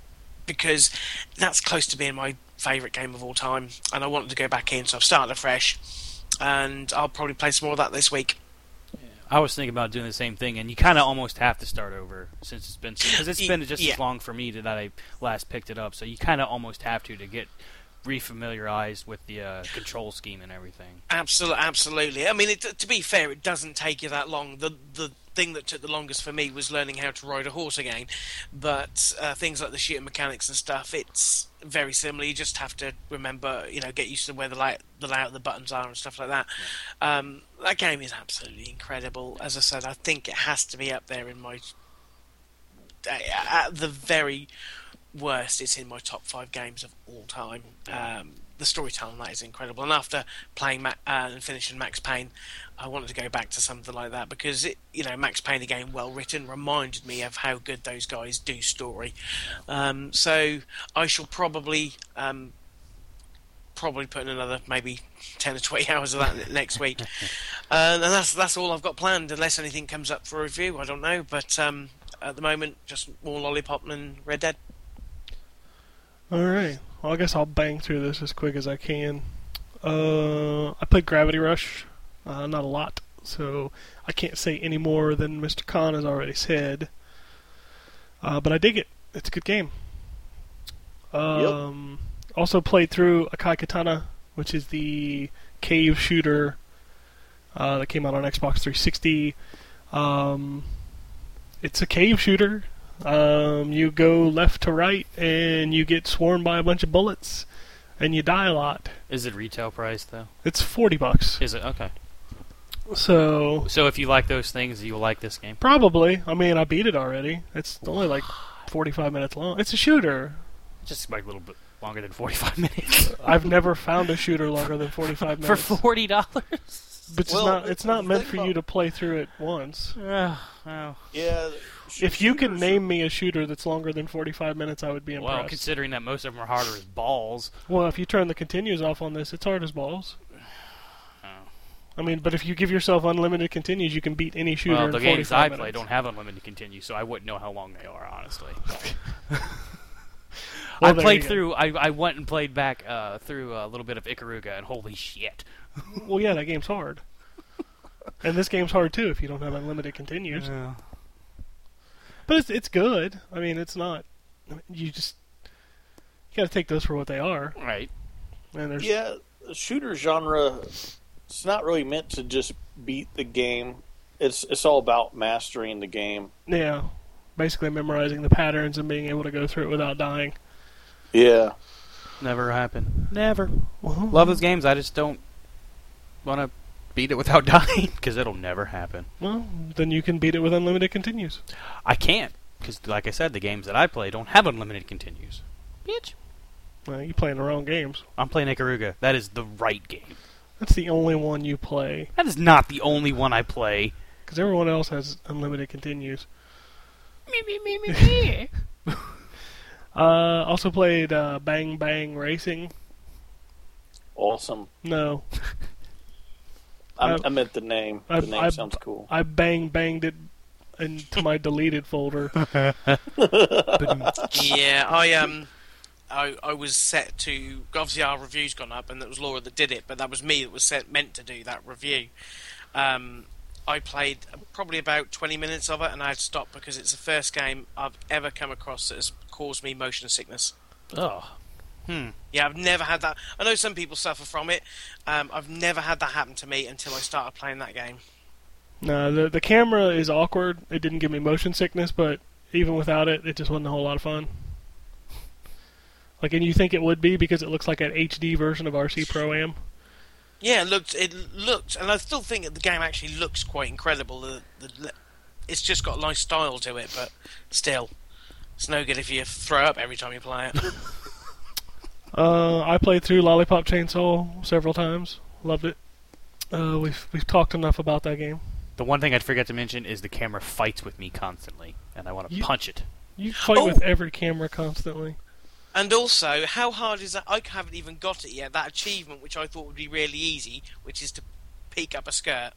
A: because that's close to being my favourite game of all time, and I wanted to go back in, so I've started afresh, and I'll probably play some more of that this week.
F: I was thinking about doing the same thing, and you kind of almost have to start over since it's been because it's been just
A: yeah.
F: as long for me that I last picked it up. So you kind of almost have to to get refamiliarized with the uh, control scheme and everything.
A: Absolutely, absolutely. I mean, it, to be fair, it doesn't take you that long. The the thing that took the longest for me was learning how to ride a horse again. But uh, things like the shooting mechanics and stuff, it's very similar. You just have to remember, you know, get used to where the layout, the layout of the buttons are and stuff like that. Um, that game is absolutely incredible. As I said, I think it has to be up there in my at the very worst, it's in my top five games of all time. Um, the storytelling that is incredible, and after playing Ma- uh, and finishing Max Payne, I wanted to go back to something like that because it, you know, Max Payne again, well written, reminded me of how good those guys do story. Um, so I shall probably. Um, Probably put in another maybe ten or twenty hours of that next week, uh, and that's that's all I've got planned. Unless anything comes up for review, I don't know. But um, at the moment, just more lollipop and Red Dead.
D: All right. Well, I guess I'll bang through this as quick as I can. Uh, I played Gravity Rush, uh, not a lot, so I can't say any more than Mr. Khan has already said. Uh, but I dig it. It's a good game. Um, Also played through Akai Katana, which is the cave shooter uh, that came out on Xbox 360. Um, it's a cave shooter. Um, you go left to right, and you get swarmed by a bunch of bullets, and you die a lot.
F: Is it retail price though?
D: It's forty bucks.
F: Is it okay?
D: So
F: So if you like those things, you'll like this game.
D: probably. I mean, I beat it already. It's only like forty-five minutes long. It's a shooter.
F: Just like a little bit longer than forty-five minutes
D: I've never found a shooter longer than forty-five minutes
F: for
D: minutes.
F: forty dollars.
D: but it's
E: Well,
D: not. It's not meant for you to play through it once.
F: well,
E: Yeah.
D: If you can name me a shooter that's longer than forty-five minutes, I would be impressed.
F: well,
D: impressed.
F: considering that most of them are harder as balls.
D: Well, if you turn the continues off on this, it's hard as balls.
F: Oh.
D: I mean, but if you give yourself unlimited continues, you can beat any shooter
F: Well,
D: in
F: the
D: 45
F: games I
D: minutes.
F: play don't have unlimited continues, so I wouldn't know how long they are, honestly.
D: Well,
F: I played through. I, I went and played back uh, through a little bit of Ikaruga, and holy shit!
D: Well, yeah, that game's hard. and this game's hard too if you don't have unlimited continues. But it's it's good. I mean, it's not. You just you got to take those for what they are.
F: Right.
D: And there's
E: Yeah, the shooter genre. It's not really meant to just beat the game. It's it's all about mastering the game.
D: yeah, basically memorizing the patterns and being able to go through it without dying.
E: Yeah.
F: Never happened. Never.
D: Well,
F: Love those games. I just don't want to beat it without dying because it'll never happen.
D: well, then you can beat it with unlimited continues.
F: I can't because, like I said, the games that I play don't have unlimited continues. Bitch.
D: Well, you playing the wrong games.
F: I'm playing Ikaruga. That is the right game.
D: That's the only one you play
F: That is not the only one I play.
D: because everyone else has unlimited continues.
F: Me me me me me.
D: Uh, also played uh, Bang Bang Racing.
E: Awesome.
D: No,
E: I,
D: I-
E: I meant the name.
D: I-
E: The name
D: I-
E: sounds cool.
D: I bang banged it into my deleted folder.
A: yeah, I um, I I was set to. Obviously, our review's gone up, and it was Laura that did it, but that was me that was set meant to do that review. Um, I played probably about twenty minutes of it, and I had to stop because it's the first game I've ever come across that has caused me motion sickness.
F: Oh. Hmm.
A: Yeah, I've never had that. I know some people suffer from it. Um, I've never had that happen to me until I started playing that game.
D: No, the the camera is awkward. It didn't give me motion sickness, but even without it, it just wasn't a whole lot of fun. Like, and you think it would be because it looks like an HD version of RC Pro Am.
A: Yeah, it looked it looked, and I still think that the game actually looks quite incredible. The, the, it's just got a nice style to it, but still, it's no good if you throw up every time you play it.
D: Uh, I played through Lollipop Chainsaw several times. Loved it. Uh, we've we've talked enough about that game.
F: The one thing I'd forget to mention is the camera fights with me constantly, and I want to
D: You-
F: punch it.
D: You fight
A: Oh!
D: with every camera constantly.
A: And also, how hard is that? I haven't even got it yet. That achievement, which I thought would be really easy, which is to peek up a skirt.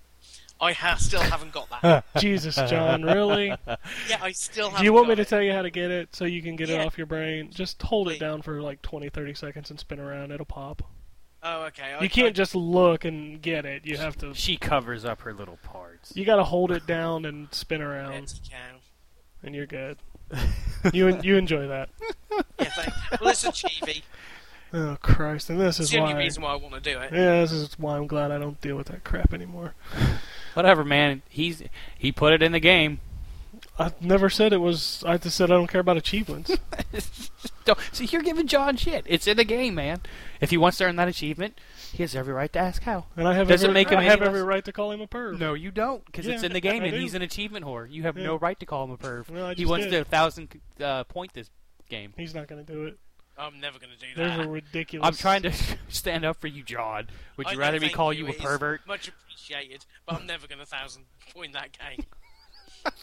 A: I ha- still haven't got that.
D: Jesus, John, really?
A: yeah, I still haven't
D: Do you want me to
A: it.
D: tell you how to get it so you can get it off your brain? Just hold
A: Please.
D: it down for like 20, 30 seconds and spin around. It'll pop.
A: Oh, okay. I,
D: You can't just look and get it. You have to.
F: She covers up her little parts.
D: You got to hold it down and spin around,
A: Yes, you can.
D: and you're good. you you enjoy that.
A: Yeah, thank Well, it's a chibi.
D: Oh Christ! And this
A: It's
D: is
A: the only
D: why.
A: reason why I want to do it.
D: Yeah, this is why I'm glad I don't deal with that crap anymore.
F: Whatever, man. He's he put it in the game.
D: I never said it was. I just said I don't care about achievements.
F: Don't, see, you're giving John shit. It's in the game, man. If he wants to earn that achievement, he has every right to ask how.
D: And I have
F: Doesn't
D: every,
F: make him
D: I have every right to call him a perv.
F: No, you don't, because it's in the game,
D: I
F: and
D: do.
F: he's an achievement whore. You have
D: Yeah.
F: no right to call him a perv.
D: Well,
F: he wants
D: did.
F: to thousand uh, point this game.
D: He's not going to do it.
A: I'm never going to do
D: There's
A: that.
D: a ridiculous.
F: I'm trying to stand up for you, John. Would you
A: know,
F: rather me call you, a pervert?
A: Much appreciated, but I'm never going to thousand point that game.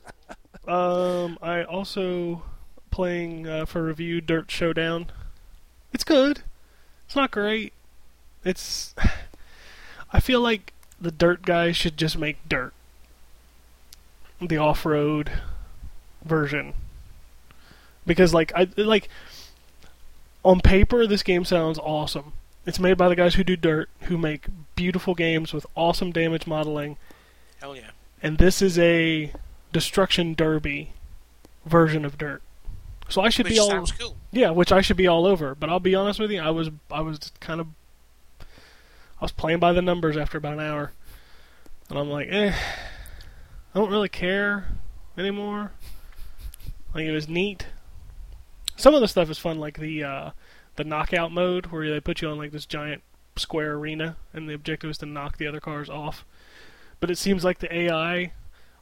D: Um, I also playing uh, for review Dirt Showdown. It's good. It's not great. It's. I feel like the Dirt guy should just make Dirt. The off-road version. Because like I like on paper this game sounds awesome. It's made by the guys who do Dirt, who make beautiful games with awesome damage modeling
A: Hell yeah.
D: and this is a destruction derby version of dirt. So I should
A: Which
D: be all
A: sounds cool.
D: yeah, which I should be all over. But I'll be honest with you, I was I was kind of I was playing by the numbers after about an hour, and I'm like, eh, I don't really care anymore. Like it was neat. Some of the stuff is fun, like the uh, the knockout mode where they put you on like this giant square arena, and the objective is to knock the other cars off. But it seems like the AI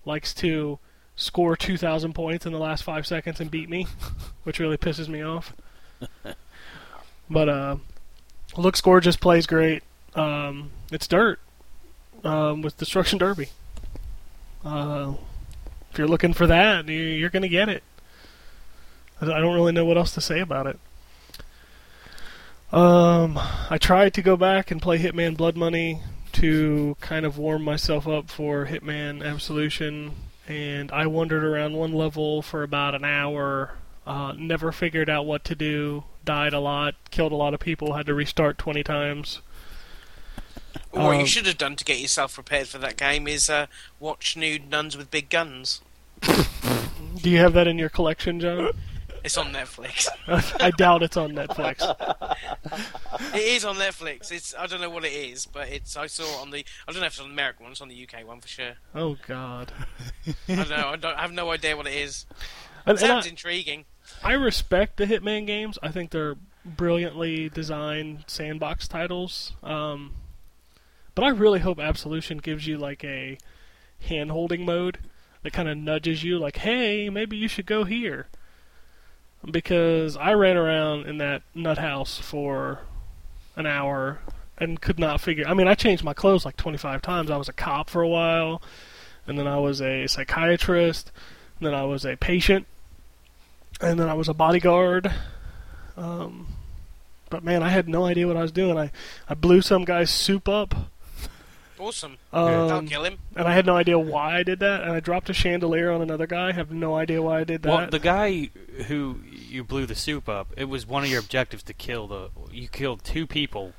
D: likes to score 2,000 points in the last five seconds and beat me, which really pisses me off. but uh, looks gorgeous, plays great. Um, it's dirt um, with Destruction Derby. Uh, if you're looking for that, you- you're going to get it. I don't really know what else to say about it. Um, I tried to go back and play Hitman Blood Money to kind of warm myself up for Hitman Absolution, and I wandered around one level for about an hour. Uh, never figured out what to do. Died a lot. Killed a lot of people. Had to restart twenty times.
A: Or what
D: Um,
A: you should have done to get yourself prepared for that game is uh, watch nude nuns with big guns.
D: Do you have that in your collection, John?
A: It's on Netflix.
D: I doubt it's on Netflix.
A: it is on Netflix. It's I don't know what it is, but it's I saw it on the I don't know if it's on the American one. It's on the UK one for sure.
D: Oh God.
A: I don't know. I, don't, I have no idea what it is.
D: And
A: Sounds
D: I,
A: intriguing.
D: I respect the Hitman games. I think they're brilliantly designed sandbox titles. Um, but I really hope Absolution gives you like a hand-holding mode that kind of nudges you, like, "Hey, maybe you should go here." Because I ran around in that nut house for an hour and could not figure. I mean, I changed my clothes like 25 times. I was a cop for a while, and then I was a psychiatrist, and then I was a patient, and then I was a bodyguard. Um, but man, I had no idea what I was doing. I, I blew some guy's soup up,
A: Awesome. That'll
D: um,
A: kill him.
D: and I had no idea why I did that. And I dropped a chandelier on another guy. I have no idea why I did that.
F: Well, the guy who you blew the soup up, it was one of your objectives to kill the. You killed two people.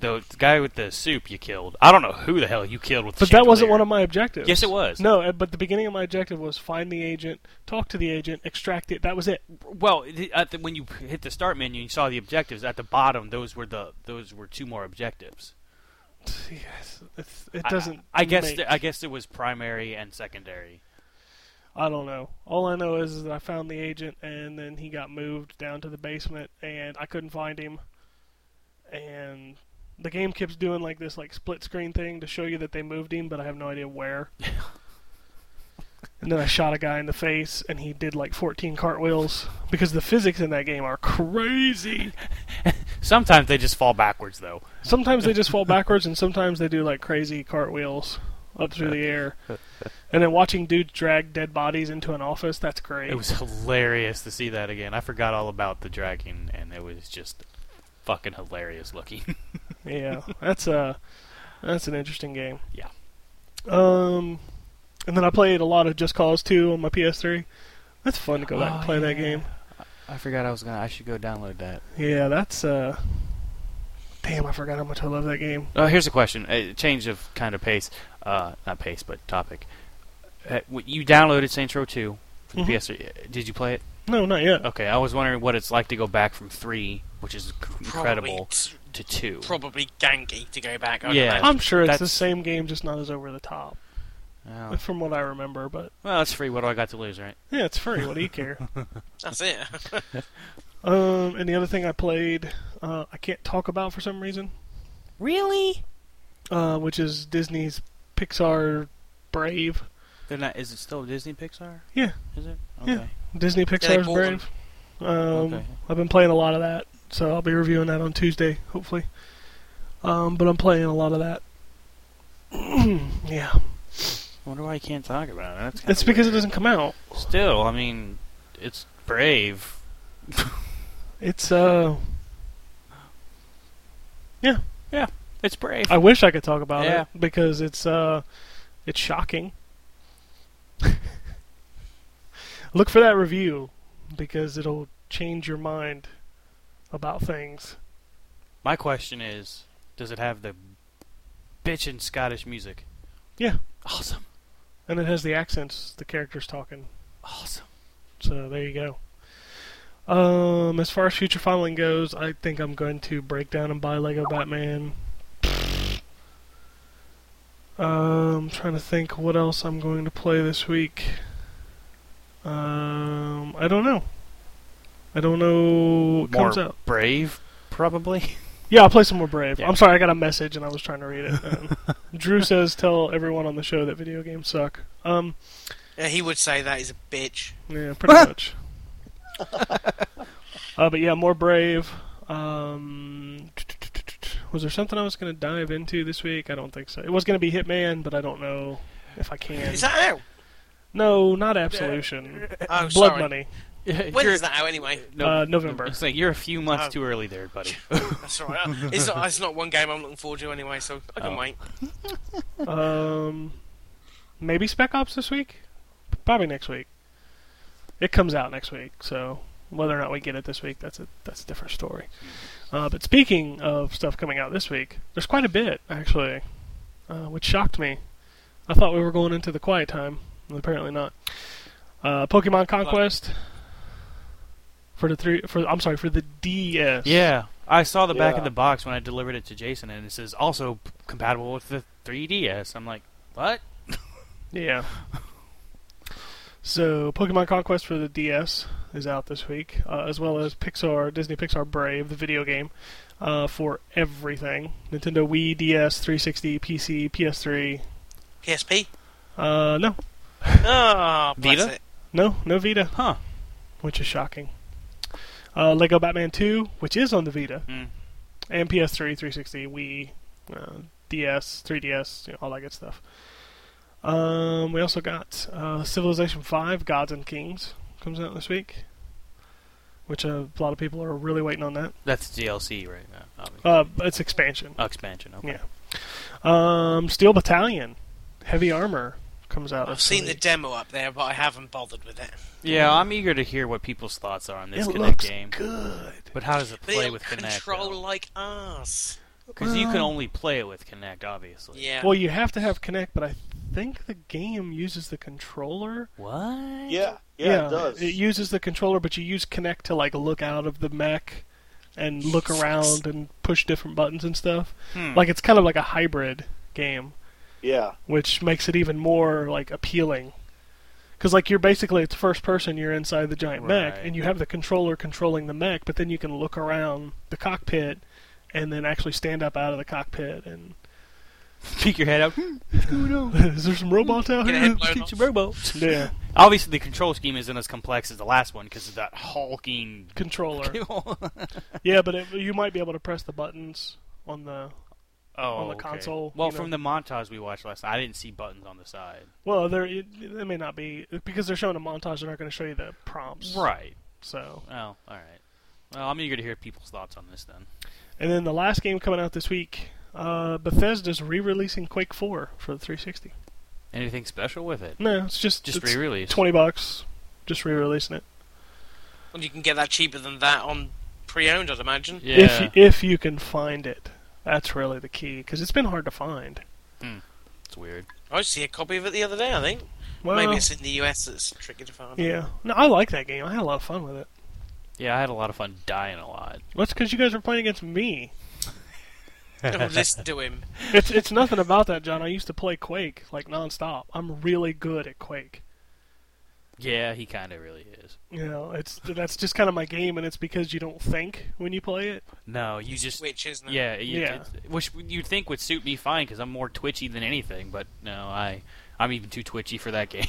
F: The, the guy with the soup you killed. I don't know who the hell you killed with. the
D: but that wasn't one of my objectives.
F: Yes, it was.
D: No, uh, but the beginning of my objective was find the agent, talk to the agent, extract it. That was it.
F: Well, the- at the, when you hit the start menu, and you saw the objectives at the bottom. Those were the those were two more objectives.
D: Yes, it's, it doesn't.
F: I, guess
D: make-
F: th- I guess it was primary and secondary.
D: I don't know. All I know is that I found the agent, and then he got moved down to the basement, and I couldn't find him. And the game keeps doing like this, like split screen thing to show you that they moved him, but I have no idea where. and then I shot a guy in the face, and he did like 14 cartwheels because the physics in that game are crazy.
F: Sometimes they just fall backwards though.
D: Sometimes they just fall backwards, and sometimes they do like crazy cartwheels up through the air. And then watching dudes drag dead bodies into an office, that's great.
F: It was hilarious to see that again. I forgot all about the dragging, and it was just fucking hilarious looking.
D: yeah, that's a that's an interesting game.
F: Yeah.
D: Um, and then I played a lot of Just Cause 2 on my PS3. That's fun to go back and
F: Oh,
D: play that game.
F: I forgot I was gonna. I should go download that.
D: Yeah, that's uh. Damn, I forgot how much I love that game.
F: Uh, here's a question. A change of kind of pace. Uh, not pace, but topic. Uh, you downloaded Saints Row 2 for the
D: Mhm.
F: PS3. Did you play it?
D: No, not yet.
F: Okay, I was wondering what it's like to go back from three, which is c-
A: Probably,
F: incredible, to two.
A: probably ganky to go back. I'd
F: Yeah.
A: imagine.
D: I'm sure it's the same game, just not as over the top,
F: Oh.
D: from what I remember. But
F: Well, it's free. What do I got to lose, right?
D: yeah, it's free. What do you care?
A: That's it.
D: um, and the other thing I played, uh, I can't talk about for some reason,
F: Really?
D: uh, which is Disney's Pixar Brave.
F: They're not. Is it still Disney Pixar?
D: Yeah.
F: Is it?
D: Yeah.
F: Okay.
D: Disney Pixar's
A: bought
D: Brave. Um,
F: Okay.
D: I've been playing a lot of that, so I'll be reviewing that on Tuesday, hopefully. Um, but I'm playing a lot of that. yeah,
F: I wonder why you can't talk about it. That's
D: it's because it doesn't come out.
F: Still, I mean, it's brave.
D: It's uh, yeah, yeah,
F: It's brave.
D: I wish I could talk about
F: Yeah.
D: it because it's uh, it's shocking. Look for that review because it'll change your mind about things.
F: My question is, does it have the bitchin' Scottish music?
D: Yeah.
F: Awesome.
D: And it has the accents the characters talking.
F: Awesome.
D: So there you go. Um, as far as future filing goes, I think I'm going to break down and buy Lego Batman. Um, trying to think what else I'm going to play this week. Um, I don't know. I don't know what comes
F: More
D: out.
F: brave, probably.
D: Yeah, I'll play some more Brave.
F: Yeah.
D: I'm sorry, I got a message and I was trying to read it. Um, Drew says, "Tell everyone on the show that video games suck." Um,
A: Yeah, he would say that he's a bitch.
D: Yeah, pretty much. uh, but yeah, more brave. Um, was there something I was going to dive into this week? I don't think so. It was going to be Hitman, but I don't know if I can.
A: Is that out?
D: No, not Absolution.
A: Oh,
D: Blood
A: sorry.
D: Money.
A: When
F: You're-
A: is that out anyway?
F: No,
D: Uh, November.
F: It's like you're a few months
A: Oh.
F: too early there, buddy.
A: That's all right. It's not. It's not one game I'm looking forward to anyway, so I can
F: Oh.
A: wait.
D: Um, maybe Spec Ops this week. Probably next week. It comes out next week, so whether or not we get it this week, that's a that's a different story. Uh, but speaking of stuff coming out this week, there's quite a bit actually, uh, which shocked me. I thought we were going into the quiet time, apparently not. Uh, Pokemon Conquest for the three for I'm sorry for the DS.
F: yeah, I saw the back
E: Yeah.
F: of the box when I delivered it to Jason, and it says also compatible with the 3DS. I'm like, what?
D: Yeah. So, Pokemon Conquest for the DS is out this week, uh, as well as Pixar Disney Pixar Brave, the video game, uh, for everything: Nintendo Wii, DS, 360, PC, PS3.
A: PSP.
D: Uh, no,
A: Oh,
F: Vita?
A: it.
D: no, no Vita,
F: Huh?
D: which is shocking. Uh, Lego Batman 2, which is on the Vita,
F: Hmm.
D: and PS3, 360, Wii, uh, DS, 3DS, you know, all that good stuff. Um, we also got uh, Civilization 5, Gods and Kings, comes out this week, which uh, a lot of people are really waiting on that.
F: That's DLC right now. obviously.
D: Uh, it's expansion.
F: Oh, expansion. Okay.
D: Yeah. Um, Steel Battalion, Heavy Armor, comes out.
A: I've seen the demo up there, but I haven't bothered with it.
F: Yeah, I'm eager to hear what people's thoughts are on this
D: It
F: Kinect
D: looks
F: game.
D: good.
F: But how does it play
A: it'll
F: with Kinect?
A: control like us.
F: Because you can only play it with Kinect, obviously.
A: Yeah.
D: Well, you have to have Kinect, but I think the game uses the controller.
F: What?
E: Yeah, yeah, it does.
D: It uses the controller, but you use Kinect to like look out of the mech and look around and push different buttons and stuff.
F: Hmm.
D: Like it's kind of like a hybrid game,
E: yeah,
D: which makes it even more like appealing. Because like you're basically it's first person, you're inside the giant mech, and you have the controller controlling the mech, but then you can look around the cockpit and then actually stand up out of the cockpit and
F: Peek your head up.
D: Hmm, is there some robots out
A: Get
D: here?
A: head blown
F: Shoot some robots.
D: Yeah.
F: Obviously, the control scheme isn't as complex as the last one because of that hulking.
D: Controller. yeah, but it, you might be able to press the buttons on the. On the
F: okay.
D: console,
F: Well,
D: you know.
F: from the montage we watched last night, I didn't see buttons on the side.
D: Well, there it, it may not be because they're showing a montage. They're not going to show you the prompts.
F: Right.
D: So,
F: Oh, all right. Well, I'm eager to hear people's thoughts on this then.
D: and then the last game coming out this week, uh, Bethesda's re-releasing Quake 4 for the 360.
F: Anything special with it?
D: No, it's just
F: Just
D: it's
F: re-release.
D: Twenty bucks, just re-releasing it.
A: And you can get that cheaper than that on pre-owned, I'd imagine.
F: Yeah.
D: If if you can find it, that's really the key because it's been hard to find. Hmm.
F: it's weird.
A: I see a copy of it the other day. I think
D: Well,
A: maybe it's in the US that's tricky to find.
D: yeah. No, I like that game. I had a lot of fun with it.
F: Yeah, I had a lot of fun dying a lot.
D: That's because you guys were playing against me.
A: Don't listen to him.
D: It's it's nothing about that, John. I used to play Quake like nonstop. I'm really good at Quake.
F: Yeah, he kind of really is.
D: You know, it's that's just kind of my game, and it's because you don't think when you play it.
F: No, you just
A: Which isn't it?
F: yeah, you,
D: Yeah.
F: it's- which you'd think would suit me fine because I'm more twitchy than anything. But no, I I'm even too twitchy for that game.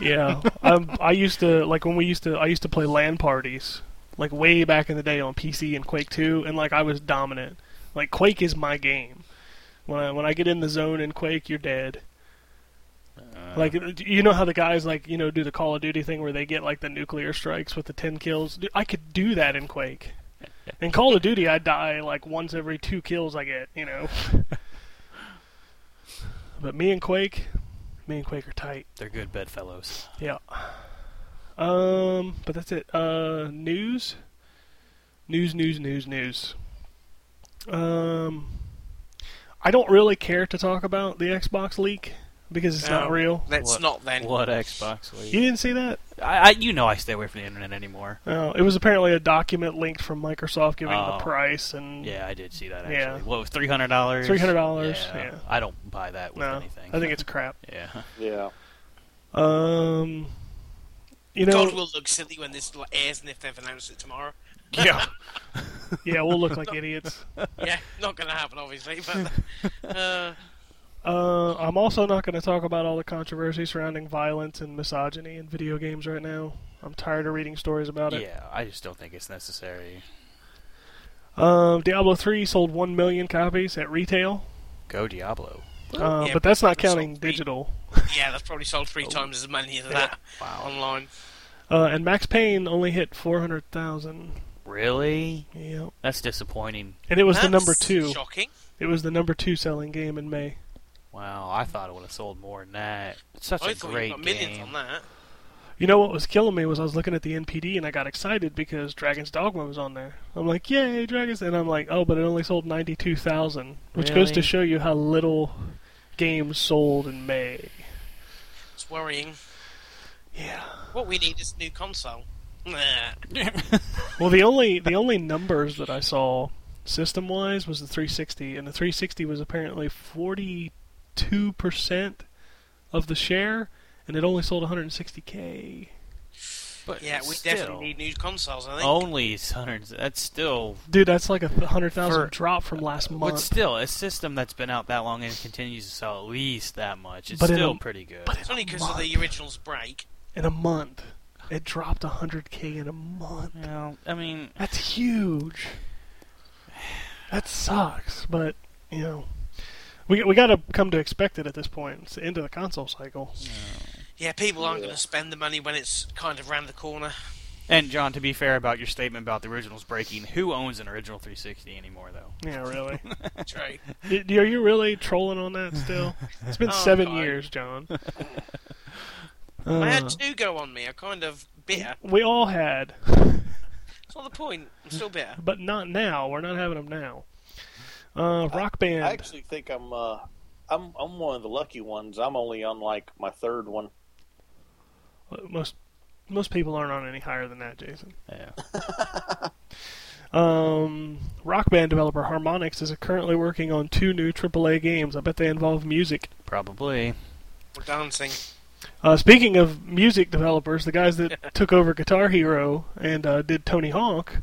D: Yeah, um, I used to like when we used to. I used to play LAN parties, like way back in the day on PC and Quake 2, and like I was dominant. Like Quake is my game. When I when I get in the zone in Quake, you're dead.
F: Uh,
D: Like you know how the guys like you know do the Call of Duty thing where they get like the nuclear strikes with the ten kills. Dude, I could do that in Quake. In Call of Duty, I die like once every two kills I get. You know. but me and Quake, me and Quake are tight.
F: they're good bedfellows.
D: Yeah. Um, but that's it. Uh, news, news, news, news, news. Um, I don't really care to talk about the Xbox leak because it's not real.
A: Let's
F: What-
A: not then.
F: What Xbox? League?
D: You didn't see that?
F: I, I you know I stay away from the internet anymore.
D: No, it was apparently a document linked from Microsoft giving
F: Oh.
D: the price and
F: Yeah, I did see that actually.
D: Yeah.
F: What was three hundred dollars?
D: $300, yeah.
F: I don't buy that with
D: no,
F: anything.
D: I think it's crap.
F: yeah.
E: Yeah.
D: Um, you know,
A: God will look silly when this airs and if they've announced it tomorrow.
D: yeah, yeah, we'll look like idiots.
A: yeah, not going to happen, obviously. But uh,
D: Uh, I'm also not going to talk about all the controversy surrounding violence and misogyny in video games right now. I'm tired of reading stories about it.
F: Yeah, I just don't think it's necessary.
D: Um, Diablo 3 sold 1 million copies at retail,
F: Go Diablo.
D: uh,
A: Yeah,
D: but that's not counting
A: three.
D: digital.
A: yeah, that's probably sold three times as many as that
F: Wow.
A: online.
D: Uh, and Max Payne only hit 400,000.
F: Really?
D: Yeah.
F: That's disappointing.
D: And it was the number two.
A: Shocking.
D: It was the number two selling game in May.
F: Wow, I thought it would have sold more than that. It's such
A: I
F: a great
A: you
F: game.
D: You know what was killing me was I was looking at the NPD and I got excited because Dragon's Dogma was on there. I'm like, yay, Dragon's, and I'm like, oh, but it only sold ninety two thousand, which really? goes to show you how little games sold in May.
A: It's worrying.
D: Yeah.
A: What we need is a new console.
D: well, the only the only numbers that I saw system wise was the 360, and the 360 was apparently 40 2% of the share, and it only sold 160K.
F: But
A: yeah, we
F: still,
A: definitely need new consoles. I think
F: only 100. That's still
D: dude. That's like a hundred thousand drop from last month.
F: But still, a system that's been out that long and continues to sell at least that much. It's
D: but
F: still
D: a,
F: pretty good.
D: But
A: it's only because of the originals break.
D: In a month, it dropped hundred k in a month.
F: You I mean,
D: that's huge. That sucks, but you know we we got to come to expect it at this point. It's the end of the console cycle.
A: Yeah, people aren't
E: Yeah.
A: going to spend the money when it's kind of round the corner.
F: and John, to be fair about your statement about the originals breaking, who owns an original 360 anymore, though?
D: Yeah, really.
A: True.
D: Y- Are you really trolling on that still? It's been
A: Oh,
D: seven
A: God.
D: years, John.
A: I had
D: Uh,
A: two go on me. I kind of bitter.
D: we all had,
A: That's not the point. I'm still bitter.
D: but not now. We're not having them now. Uh, rock band.
E: I actually think I'm uh, I'm I'm one of the lucky ones. I'm only on like my third one.
D: most most people aren't on any higher than that, Jason.
F: Yeah.
D: Um, rock band developer Harmonix is currently working on two new AAA games. I bet they involve music.
F: Probably.
A: We're dancing.
D: Uh, speaking of music developers, the guys that took over Guitar Hero and uh, did Tony Hawk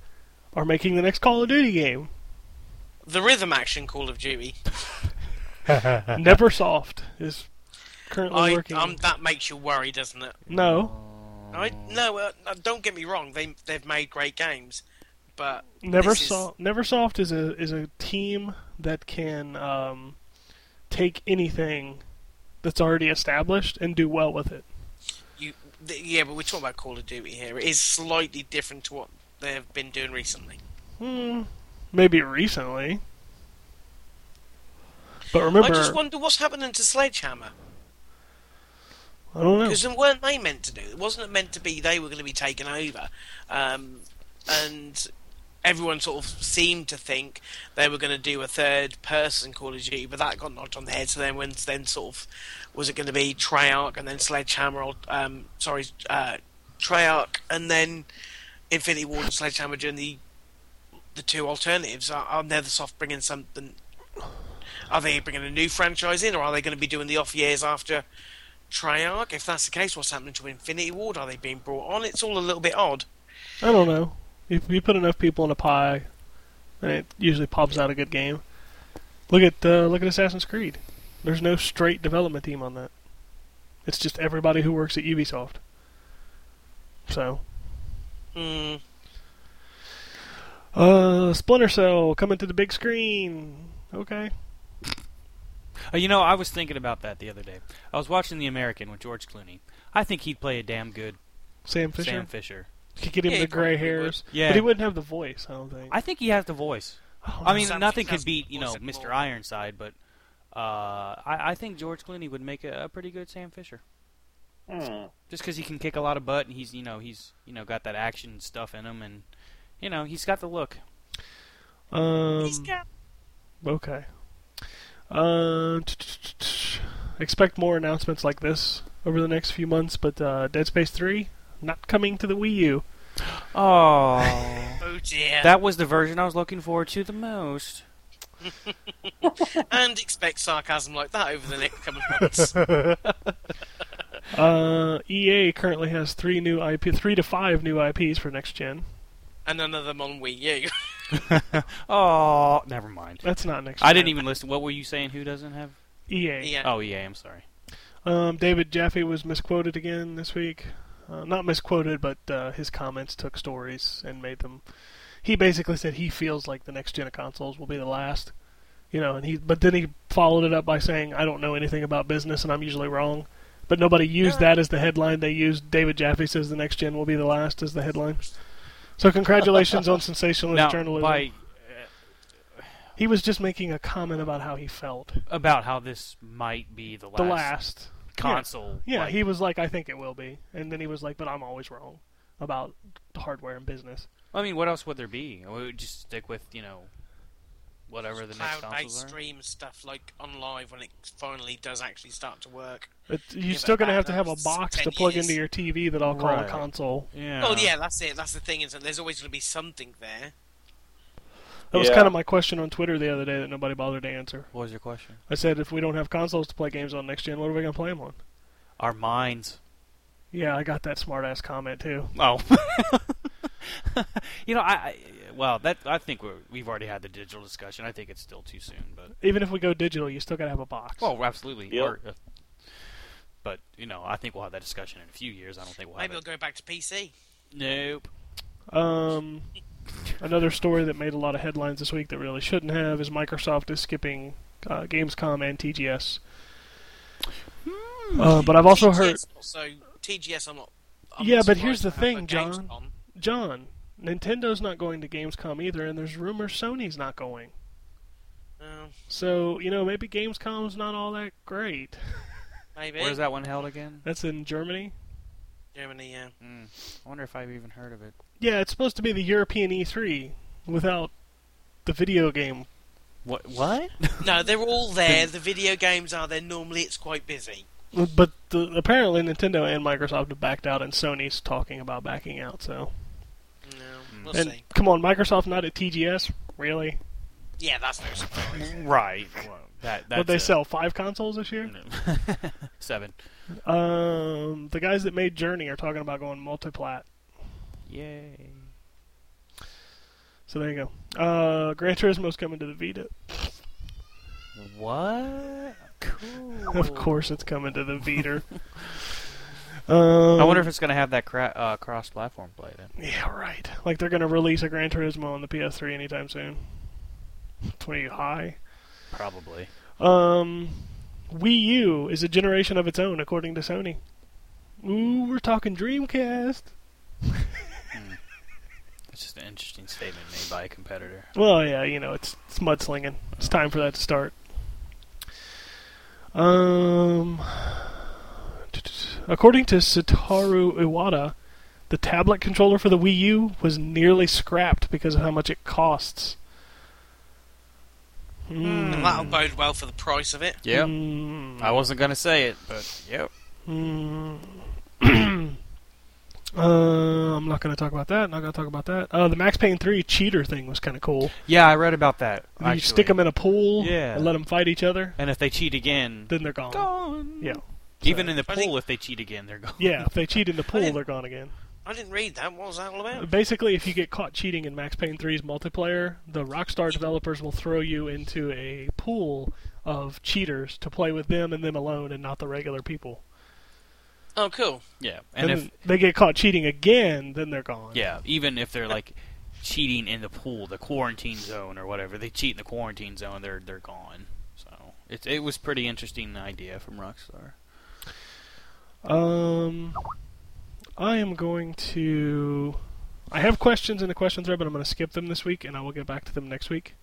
D: are making the next Call of Duty game.
A: The rhythm action Call of Duty.
D: Neversoft is currently
A: I,
D: working.
A: um, that makes you worry, doesn't it?
D: no,
A: I no, uh, don't get me wrong. They they've made great games, but this is-
D: Neversoft, Neversoft is a is a team that can um, take anything that's already established and do well with it.
A: you th- yeah, but we're talking about Call of Duty here. It is slightly different to what they've been doing recently.
D: Hmm, maybe recently, but remember,
A: I just wonder what's happening to Sledgehammer
D: I don't know.
A: because weren't they meant to do? it? Wasn't it meant to be they were going to be taken over? Um, and everyone sort of seemed to think they were going to do a third person Call of Duty, but that got knocked on the head. So then, when then sort of was it going to be Treyarch and then Sledgehammer? Or, um, sorry, uh, Treyarch and then Infinity Ward and Sledgehammer doing the the two alternatives. Are, are Neversoft bringing something? Are they bringing a new franchise in, or are they going to be doing the off years after Treyarch? If that's the case, what's happening to Infinity Ward? Are they being brought on? It's all a little bit odd.
D: I don't know. If you put enough people in a pie, and it usually pops out a good game. Look at uh, look at Assassin's Creed. There's no straight development team on that. It's just everybody who works at Ubisoft. So,
A: Hmm.
D: Uh, Splinter Cell coming to the big screen. Okay.
F: Uh, you know, I was thinking about that the other day. I was watching The American with George Clooney. I think he'd play a damn good
D: Sam Fisher.
F: Sam Fisher.
D: Could get him
A: Yeah,
D: the gray hairs.
F: Yeah.
D: But he wouldn't have the voice, I don't think.
F: I think he has the voice.
D: Oh,
F: I mean,
A: Sam
F: nothing could beat you know Mr.
A: anymore.
F: Ironside, but uh, I, I think George Clooney would make a, a pretty good Sam Fisher.
E: Hmm.
F: Just because he can kick a lot of butt and he's you know he's you know got that action stuff in him and you know he's got the look.
D: um,
A: He's got
D: Okay. Uh, expect more announcements like this over the next few months, but uh, Dead Space 3 not coming to the Wii U.
F: Oh,
A: oh dear.
F: that was the version I was looking forward to the most.
A: and expect sarcasm like that over the next couple of months.
D: Uh, EA currently has three new IP, three to five new IPs for next gen.
A: and none of them on Wii U.
F: Oh, never mind.
D: That's not next.
F: I didn't even listen. What were you saying? Who doesn't have?
D: EA.
A: yeah.
F: Oh, yeah. I'm sorry.
D: Um, David Jaffe was misquoted again this week. Uh, not misquoted, but uh, his comments took stories and made them. He basically said he feels like the next gen of consoles will be the last. You know, and he but then he followed it up by saying, "I don't know anything about business, and I'm usually wrong." But nobody used that as the headline. They used David Jaffe says the next gen will be the last as the headline. So congratulations on sensationalist
F: Now,
D: journalism.
F: by
D: He was just making a comment about how he felt.
F: about how this might be the last,
D: The last.
F: console.
D: Yeah,
F: like-
D: he was like, I think it will be. And then he was like, but I'm always wrong about hardware and business.
F: I mean, what else would there be? We would just stick with you know whatever the next
A: Cloud-based
F: consoles are.
A: stream stuff like OnLive when it finally does actually start to work.
D: But you're still going to have to have a box to plug
A: years.
D: into your TV that I'll call
F: Right.
D: a console.
F: Yeah.
A: Well, yeah, that's it. That's the thing, isn't it? There's always going to be something there.
D: That was
E: Yeah.
D: kind of my question on Twitter the other day that nobody bothered to answer.
F: What was your question?
D: I said, if we don't have consoles to play games on next gen, what are we going to play them on?
F: Our minds.
D: Yeah, I got that smartass comment too.
F: Oh. you know, I, I well, that I think we're, we've already had the digital discussion. I think it's still too soon, but
D: Even if we go digital, you still got to have a box.
F: well, absolutely.
E: Yep.
F: Or, uh, but you know, I think we'll have that discussion in a few years. I don't think we'll
A: Maybe
F: have
A: we'll
F: it.
A: go back to PC.
F: Nope.
D: Um, another story that made a lot of headlines this week that really shouldn't have is Microsoft is skipping uh, Gamescom and TGS. Uh, but I've also heard,
A: So TGS, I'm not. I'm
D: Yeah, but here's the thing,
A: a
D: John.
A: Gamescom.
D: John, Nintendo's not going to Gamescom either, and there's rumors Sony's not going. So you know maybe Gamescom's not all that great.
A: maybe.
F: Where's that one held again?
D: That's in Germany.
A: Germany, yeah.
F: Mm. I wonder if I've even heard of it.
D: Yeah, it's supposed to be the European E3 without the video game.
F: What? What?
A: No, they're all there. The video games are there. Normally, it's quite busy.
D: But the, apparently Nintendo and Microsoft have backed out, and Sony's talking about backing out. So,
A: No, we'll
D: and
A: see.
D: come on, Microsoft not at TGS, really?
A: Yeah, that's no surprise.
F: right. Well, that that's
D: But they
F: a-
D: sell five consoles this year.
F: Seven.
D: Um, the guys that made Journey are talking about going multiplat.
F: Yay.
D: So there you go. Uh, Gran Turismo's coming to the Vita.
F: What? Cool.
D: Of course, it's coming to the Vita. Um,
F: I wonder if it's going to have that cra- uh, cross-platform play then.
D: Yeah, right. Like they're going to release a Gran Turismo on the PS3 anytime soon. Twenty high.
F: Probably.
D: Um, Wii U is a generation of its own, according to Sony. Ooh, we're talking Dreamcast.
F: It's just an interesting statement made by a competitor.
D: Well, yeah, you know, it's, it's mudslinging. It's time for that to start. Um, according to Satoru Iwata, the tablet controller for the Wii U was nearly scrapped because of how much it costs.
A: And
D: Hmm.
A: that'll bode well for the price of it.
F: Yep.
D: Hmm.
F: I wasn't going to say it, but yep.
D: Hmm. uh, I'm not going to talk about that. Not going to talk about that. Uh, the Max Payne 3 cheater thing was kind of cool.
F: Yeah, I read about that.
D: You
F: actually.
D: stick them in a pool
F: Yeah.
D: and let them fight each other,
F: And if they cheat again,
D: then they're gone.
F: gone.
D: Yeah.
F: Even in the pool,
A: think-
F: if they cheat again, they're gone.
D: Yeah, if they cheat in the pool, they're gone again.
A: I didn't read that. What was that all about?
D: Basically, if you get caught cheating in Max Payne 3's multiplayer, the Rockstar developers will throw you into a pool of cheaters to play with them and them alone and not the regular people.
A: Oh, cool.
F: Yeah,
D: And,
F: and if
D: if they get caught cheating again, then they're gone.
F: yeah, even if they're like cheating in the pool, the quarantine zone or whatever, they cheat in the quarantine zone, they're they're gone. So it it was pretty interesting idea from Rockstar.
D: Um, I am going to. I have questions in the question thread, but I'm going to skip them this week, and I will get back to them next week.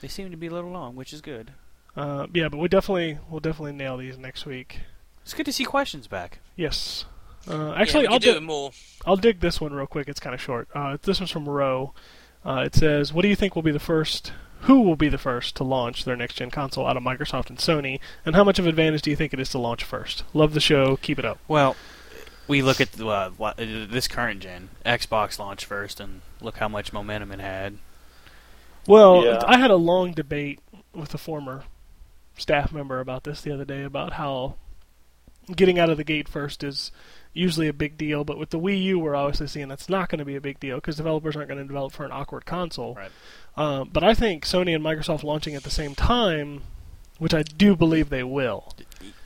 F: They seem to be a little long, which is good.
D: Uh, yeah, but we definitely we'll definitely nail these next week.
F: It's good to see questions back.
D: Yes. Uh, actually,
A: we
D: I'll
A: do
D: do
A: it more.
D: I'll dig this one real quick. It's kind of short. Uh, this one's from Roe. Uh, it says, "What do you think will be the first? Who will be the first to launch their next gen console out of Microsoft and Sony? And how much of an advantage do you think it is to launch first? Love the show. Keep it up."
F: Well, we look at uh, wa- uh, this current gen. Xbox launch first, and look how much momentum it had.
D: Well,
E: Yeah.
D: I had a long debate with a former staff member about this the other day about how getting out of the gate first is usually a big deal, but with the Wii U, we're obviously seeing that's not going to be a big deal because developers aren't going to develop for an awkward console.
F: Right.
D: Um, but I think Sony and Microsoft launching at the same time, which I do believe they will.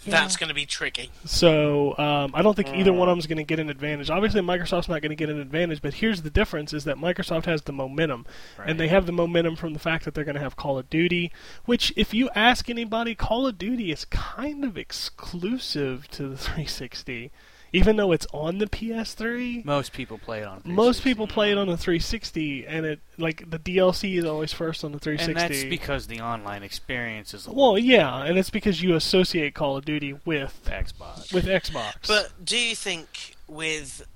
A: That's going to be tricky.
D: So um, I don't think either one of them is going to get an advantage. Obviously, Microsoft's not going to get an advantage, but here's the difference: is that Microsoft has the momentum, and they have the momentum from the fact that they're going to have Call of Duty. Which, if you ask anybody, Call of Duty is kind of exclusive to the 360, even though it's on the PS3.
F: Most people play it on.
D: Most people play it on the 360, and it like the DLC is always first on the 360.
F: and that's because the online experience is a
D: well, yeah, and it's because you associate Call of Duty with
F: Xbox.
D: with Xbox.
A: But do you think with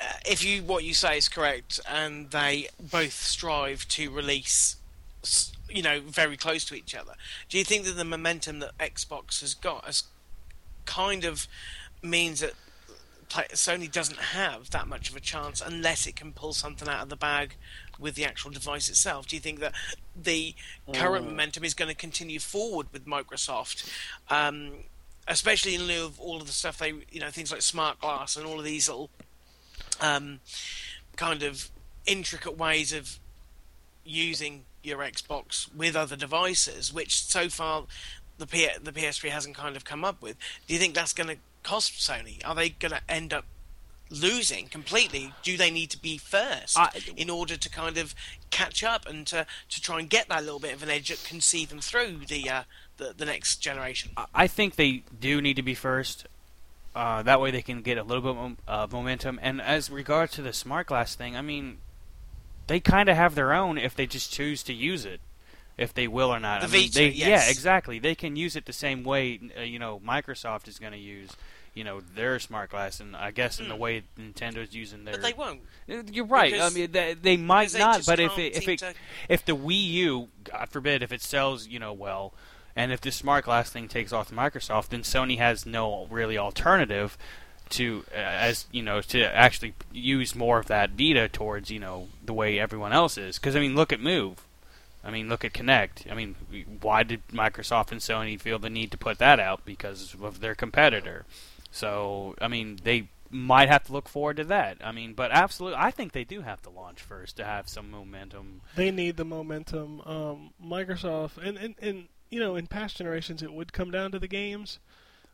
A: uh, if you what you say is correct and they both strive to release you know very close to each other do you think that the momentum that Xbox has got has kind of means that play- Sony doesn't have that much of a chance unless it can pull something out of the bag with the actual device itself. Do you think that the current momentum is going to continue forward with Microsoft, um, especially in lieu of all of the stuff they, you know, things like smart glass and all of these little um, kind of intricate ways of using your Xbox with other devices, which so far the P- the PS3 hasn't kind of come up with. Do you think that's going to cost Sony? Are they going to end up losing completely? Do they need to be first
F: I-
A: in order to kind of catch up and to, to try and get that little bit of an edge that can see them through the uh, the, the next generation?
F: I- think they do need to be first. Uh, that way they can get a little bit of uh, momentum. And as regards to the smart glass thing, I mean, they kind of have their own if they just choose to use it, if they will or not.
A: The
F: I mean,
A: Vita,
F: they,
A: yes.
F: Yeah, exactly. They can use it the same way. Uh, you know, Microsoft is going to use, you know, their smart glass, and I guess in the way Nintendo's using their.
A: Hmm. But they won't.
F: You're right.
A: Because-
F: I mean, they, they might
A: they
F: not, but if it, if it
A: to-
F: if the Wii U, God forbid, if it sells, you know, well, and if this smart glass thing takes off to Microsoft, then Sony has no really alternative to uh, as you know to actually use more of that Vita towards you know the way everyone else is. Because I mean, look at Move. I mean, look at Kinect. I mean, why did Microsoft and Sony feel the need to put that out? Because of their competitor. So, I mean, they might have to look forward to that. I mean, but absolutely, I think they do have to launch first to have some momentum.
D: they need the momentum. Um, Microsoft and, and and you know in past generations it would come down to the games,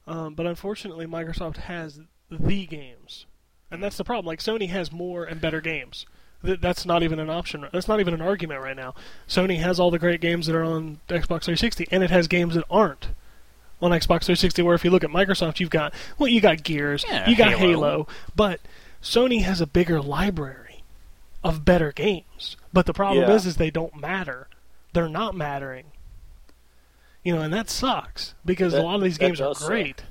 D: um, but unfortunately Microsoft has the games, and that's the problem. Like Sony has more and better games. Th- That's not even an option. That's not even an argument right now. Sony has all the great games that are on Xbox 360, and it has games that aren't on Xbox 360. Where if you look at Microsoft, you've got well, you got Gears,
F: Yeah,
D: you got
F: Halo.
D: Halo, but Sony has a bigger library of better games. But the problem
E: Yeah.
D: is, is they don't matter. They're not mattering. You know, and that sucks because a lot of these games are
E: does suck.
D: great,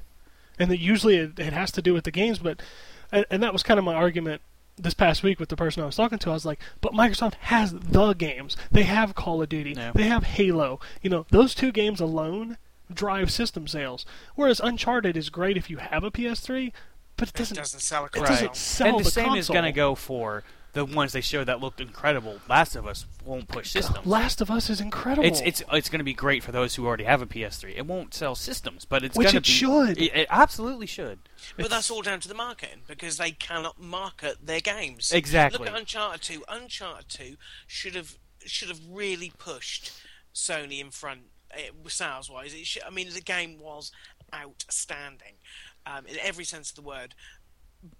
D: and that usually it, it has to do with the games. But and, and that was kind of my argument this past week with the person I was talking to. I was like, but Microsoft has the games. They have Call of Duty.
F: Yeah.
D: They have Halo. You know, those two games alone drive system sales. Whereas Uncharted is great if you have a PS3, but it
A: It
D: doesn't.
A: it doesn't sell a
D: it
A: console.
D: doesn't sell
F: and the,
D: the
F: same
D: console.
F: is going to go for the ones they showed that looked incredible. Last of Us won't push systems.
D: Last of Us is incredible.
F: It's it's it's going to be great for those who already have a PS3. It won't sell systems, but it's
D: Which
F: going to
D: it
F: be.
D: should.
F: It, it absolutely should.
A: But that's all down to the marketing because they cannot market their games.
F: Exactly.
A: Look at Uncharted 2. Uncharted 2 should have should have really pushed Sony in front sales wise. It should, I mean, the game was outstanding um, in every sense of the word.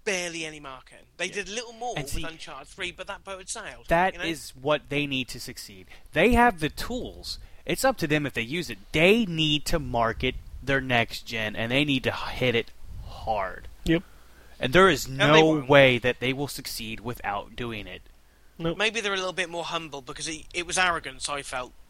A: Barely any marketing. They did a little more
F: see,
A: with Uncharted 3, but that boat had sailed.
F: That
A: you know?
F: is what they need to succeed. They have the tools. It's up to them if they use it. They need to market their next gen, and they need to hit it hard.
D: Yep.
F: And there is no way that they will succeed without doing it.
A: Maybe they're a little bit more humble because it, it was arrogance. I felt that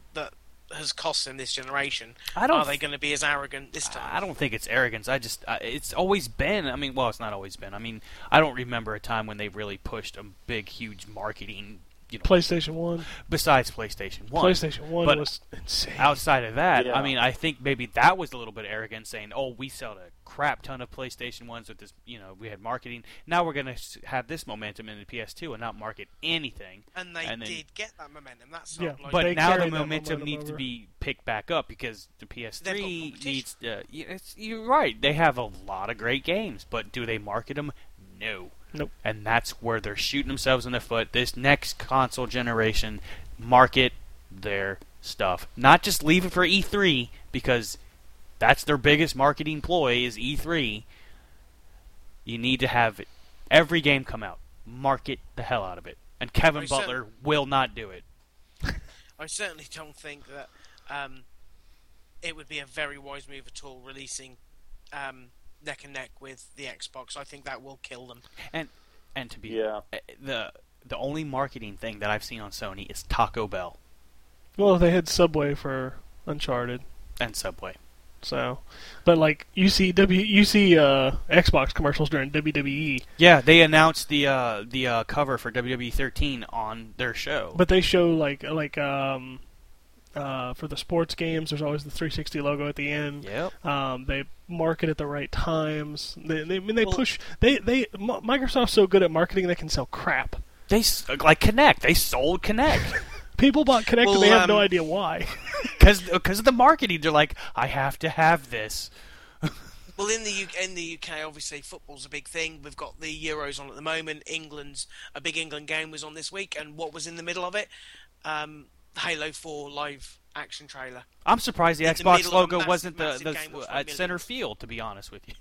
A: has cost them this generation.
F: I don't
A: Are they going to be as arrogant this time?
F: I don't think it's arrogance. I just uh, it's always been. I mean, well, it's not always been. I mean, I don't remember a time when they really pushed a big, huge marketing. You know,
D: PlayStation One.
F: besides PlayStation One.
D: PlayStation One
F: But
D: was insane.
F: outside of that,
E: Yeah.
F: I mean, I think maybe that was a little bit arrogant, saying, "Oh, we sell a crap ton of PlayStation ones with this. You know, we had marketing. Now we're going to have this momentum in the PS2 and not market anything."
A: And they
F: And then-
A: did get that momentum. That's
D: Yeah,
A: like
F: But now the momentum
D: momentum
F: needs to be picked back up because the PS3 needs. Uh, yeah, it's, you're right. They have a lot of great games, but do they market them? No.
D: Nope.
F: And that's where they're shooting themselves in the foot. This next console generation, market their stuff. Not just leave it for E3 because that's their biggest marketing ploy is E3. You need to have every game come out. Market the hell out of it. And Kevin
A: I said-
F: Butler will not do it.
A: I certainly don't think that um, it would be a very wise move at all releasing um, neck and neck with the Xbox. I think that will kill them.
F: And and to be
E: Yeah.
F: uh, the the only marketing thing that I've seen on Sony is Taco Bell
D: well, they had Subway for Uncharted.
F: and Subway.
D: So, but like you see W, you see uh, Xbox commercials during. WWE,
F: Yeah, they announced the uh, the uh, cover for WWE 13 on their show.
D: but they show like like um, uh, for the sports games. There's always the 360 logo at the end.
F: yep.
D: Um, they market at the right times. They, they I mean they
A: Well-
D: push. They they M- Microsoft's so good at marketing they can sell crap.
F: They s- like Kinect. They sold Kinect
D: People bought Kinect
A: Well,
D: and they have no
A: um,
D: idea why.
F: because of the marketing. They're like, I have to have this.
A: Well, in the UK, in the UK, obviously football's a big thing. We've got the Euros on at the moment. England's a big England game was on this week, and what was in the middle of it? Um, Halo 4 live action trailer.
F: I'm surprised the
A: In
F: Xbox
A: a
F: logo
A: massive,
F: wasn't the,
A: massive
F: the at center field. To be honest with you,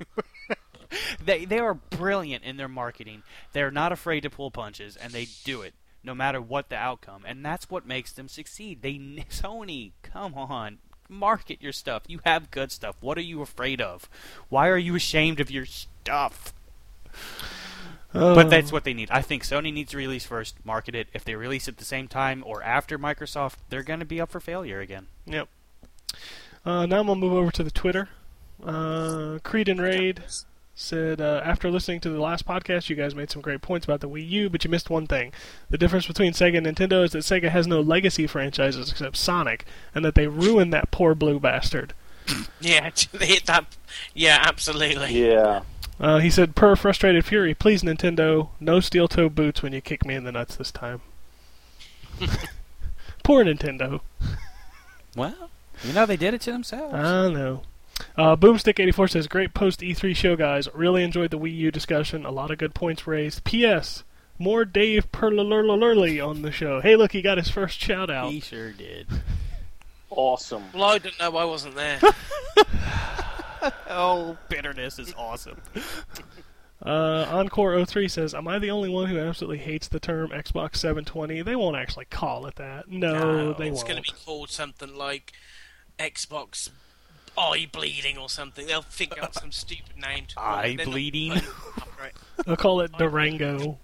F: they they are brilliant in their marketing. They're not afraid to pull punches, and they do it no matter what the outcome. And that's what makes them succeed. They Sony, come on, market your stuff. You have good stuff. What are you afraid of? Why are you ashamed of your stuff? But that's what they need. I think Sony needs to release first, market it. If they release at the same time or after Microsoft, they're going to be up for failure again.
D: Yep. Uh, now I'm gonna move over to the Twitter. Uh, Creed and Raid said uh, after listening to the last podcast, you guys made some great points about the Wii U, but you missed one thing. The difference between Sega and Nintendo is that Sega has no legacy franchises except Sonic, and that they ruined that poor blue bastard.
A: Yeah, they hit that. Yeah, absolutely.
E: Yeah.
D: Uh, he said, per frustrated fury, please Nintendo, no steel toe boots when you kick me in the nuts this time. Poor Nintendo.
F: Well, you know they did it to themselves.
D: I know. Uh, Boomstick84 says, Great post E3 show, guys. Really enjoyed the Wii U discussion. A lot of good points raised. P.S. More Dave Perlurlurly on the show. Hey, look, he got his first shout out.
F: he sure did.
E: Awesome.
A: Well, I didn't know. I wasn't there.
F: Oh, bitterness is awesome.
D: Uh, Encore03 says, Am I the only one who absolutely hates the term Xbox 720? They won't actually call it that. No, they
A: it's
D: won't.
A: It's going to be called something like Xbox Eye Bleeding or something. They'll figure out some stupid name. To call.
F: Eye
A: They're
F: bleeding?
A: putting it up right.
D: They'll call it Durango.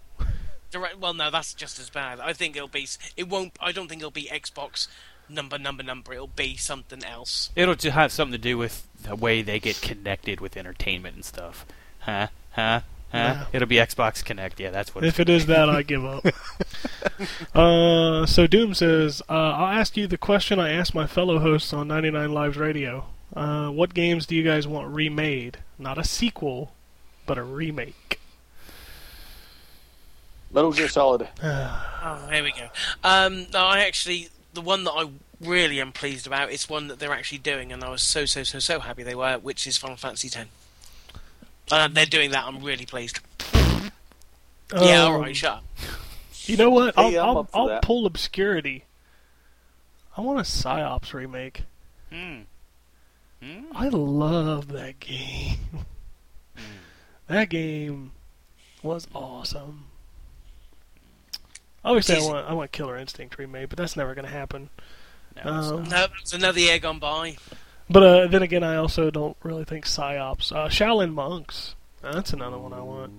A: Direct, well, no, that's just as bad. I think it'll be. It won't. I don't think it'll be Xbox number number number. It'll be something else.
F: It'll just have something to do with the way they get connected with entertainment and stuff. Huh? Huh? Huh?
D: Yeah.
F: It'll be Xbox Connect. Yeah, that's what.
D: If it is that, I give up. uh, so Doom says, uh, I'll ask you the question I asked my fellow hosts on 99 Lives Radio. Uh, what games do you guys want remade? Not a sequel, but a remake.
E: Metal Gear Solid.
A: Oh, here we go. Um, no, I actually the one that I really am pleased about is one that they're actually doing, and I was so so so so happy they were, which is Final Fantasy X. Uh, they're doing that. I'm really pleased. yeah,
D: Um,
A: all right, shut up.
D: You know what? I'll,
E: I'm
D: I'll, I'll pull Obscurity. I want a Psi-Ops remake.
F: Hmm. Hmm?
D: I love that game. that game was awesome. Obviously, I want I want Killer Instinct remade, but that's never going to happen.
F: No, it's
D: Um,
F: not.
A: No, it's another year gone by.
D: But uh, then again, I also don't really think Psi-Ops. Uh, Shaolin Monks. That's another one I want.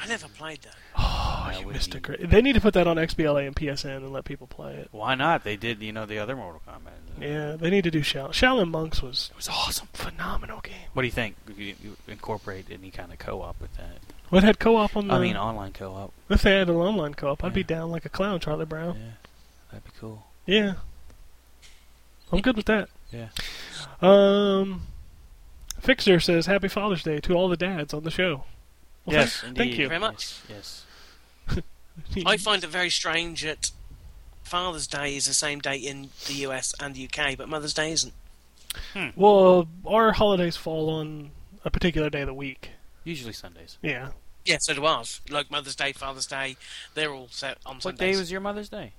A: I never played that.
D: Oh,
F: That
D: you missed
F: be-
D: a great. They need to put that on XBLA and PSN and let people play it.
F: Why not? They did, you know, the other Mortal Kombat.
D: Yeah, they need to do Shaolin. Shaolin Monks was
F: It was awesome.
D: phenomenal game.
F: What do you think? You, you incorporate any kind of co-op with that?
D: What had co-op on the?
F: I mean, online co-op.
D: if they had an online co-op, I'd be down like a clown, Charlie Brown.
F: Yeah, that'd be cool.
D: Yeah. I'm good with that.
F: Yeah.
D: Um, Fixer says Happy Father's Day to all the dads on the show. Well,
F: yes,
D: thank, thank you.
A: Very much.
F: Yes.
A: I find it very strange that Father's Day is the same day in the US and the UK, but Mother's Day isn't.
D: Well, our holidays fall on a particular day of the week.
F: Usually Sundays.
D: Yeah.
A: Yeah, so do ours. Like Mother's Day, Father's Day, they're all set on Sunday.
F: What
A: Sundays.
F: day was your Mother's Day?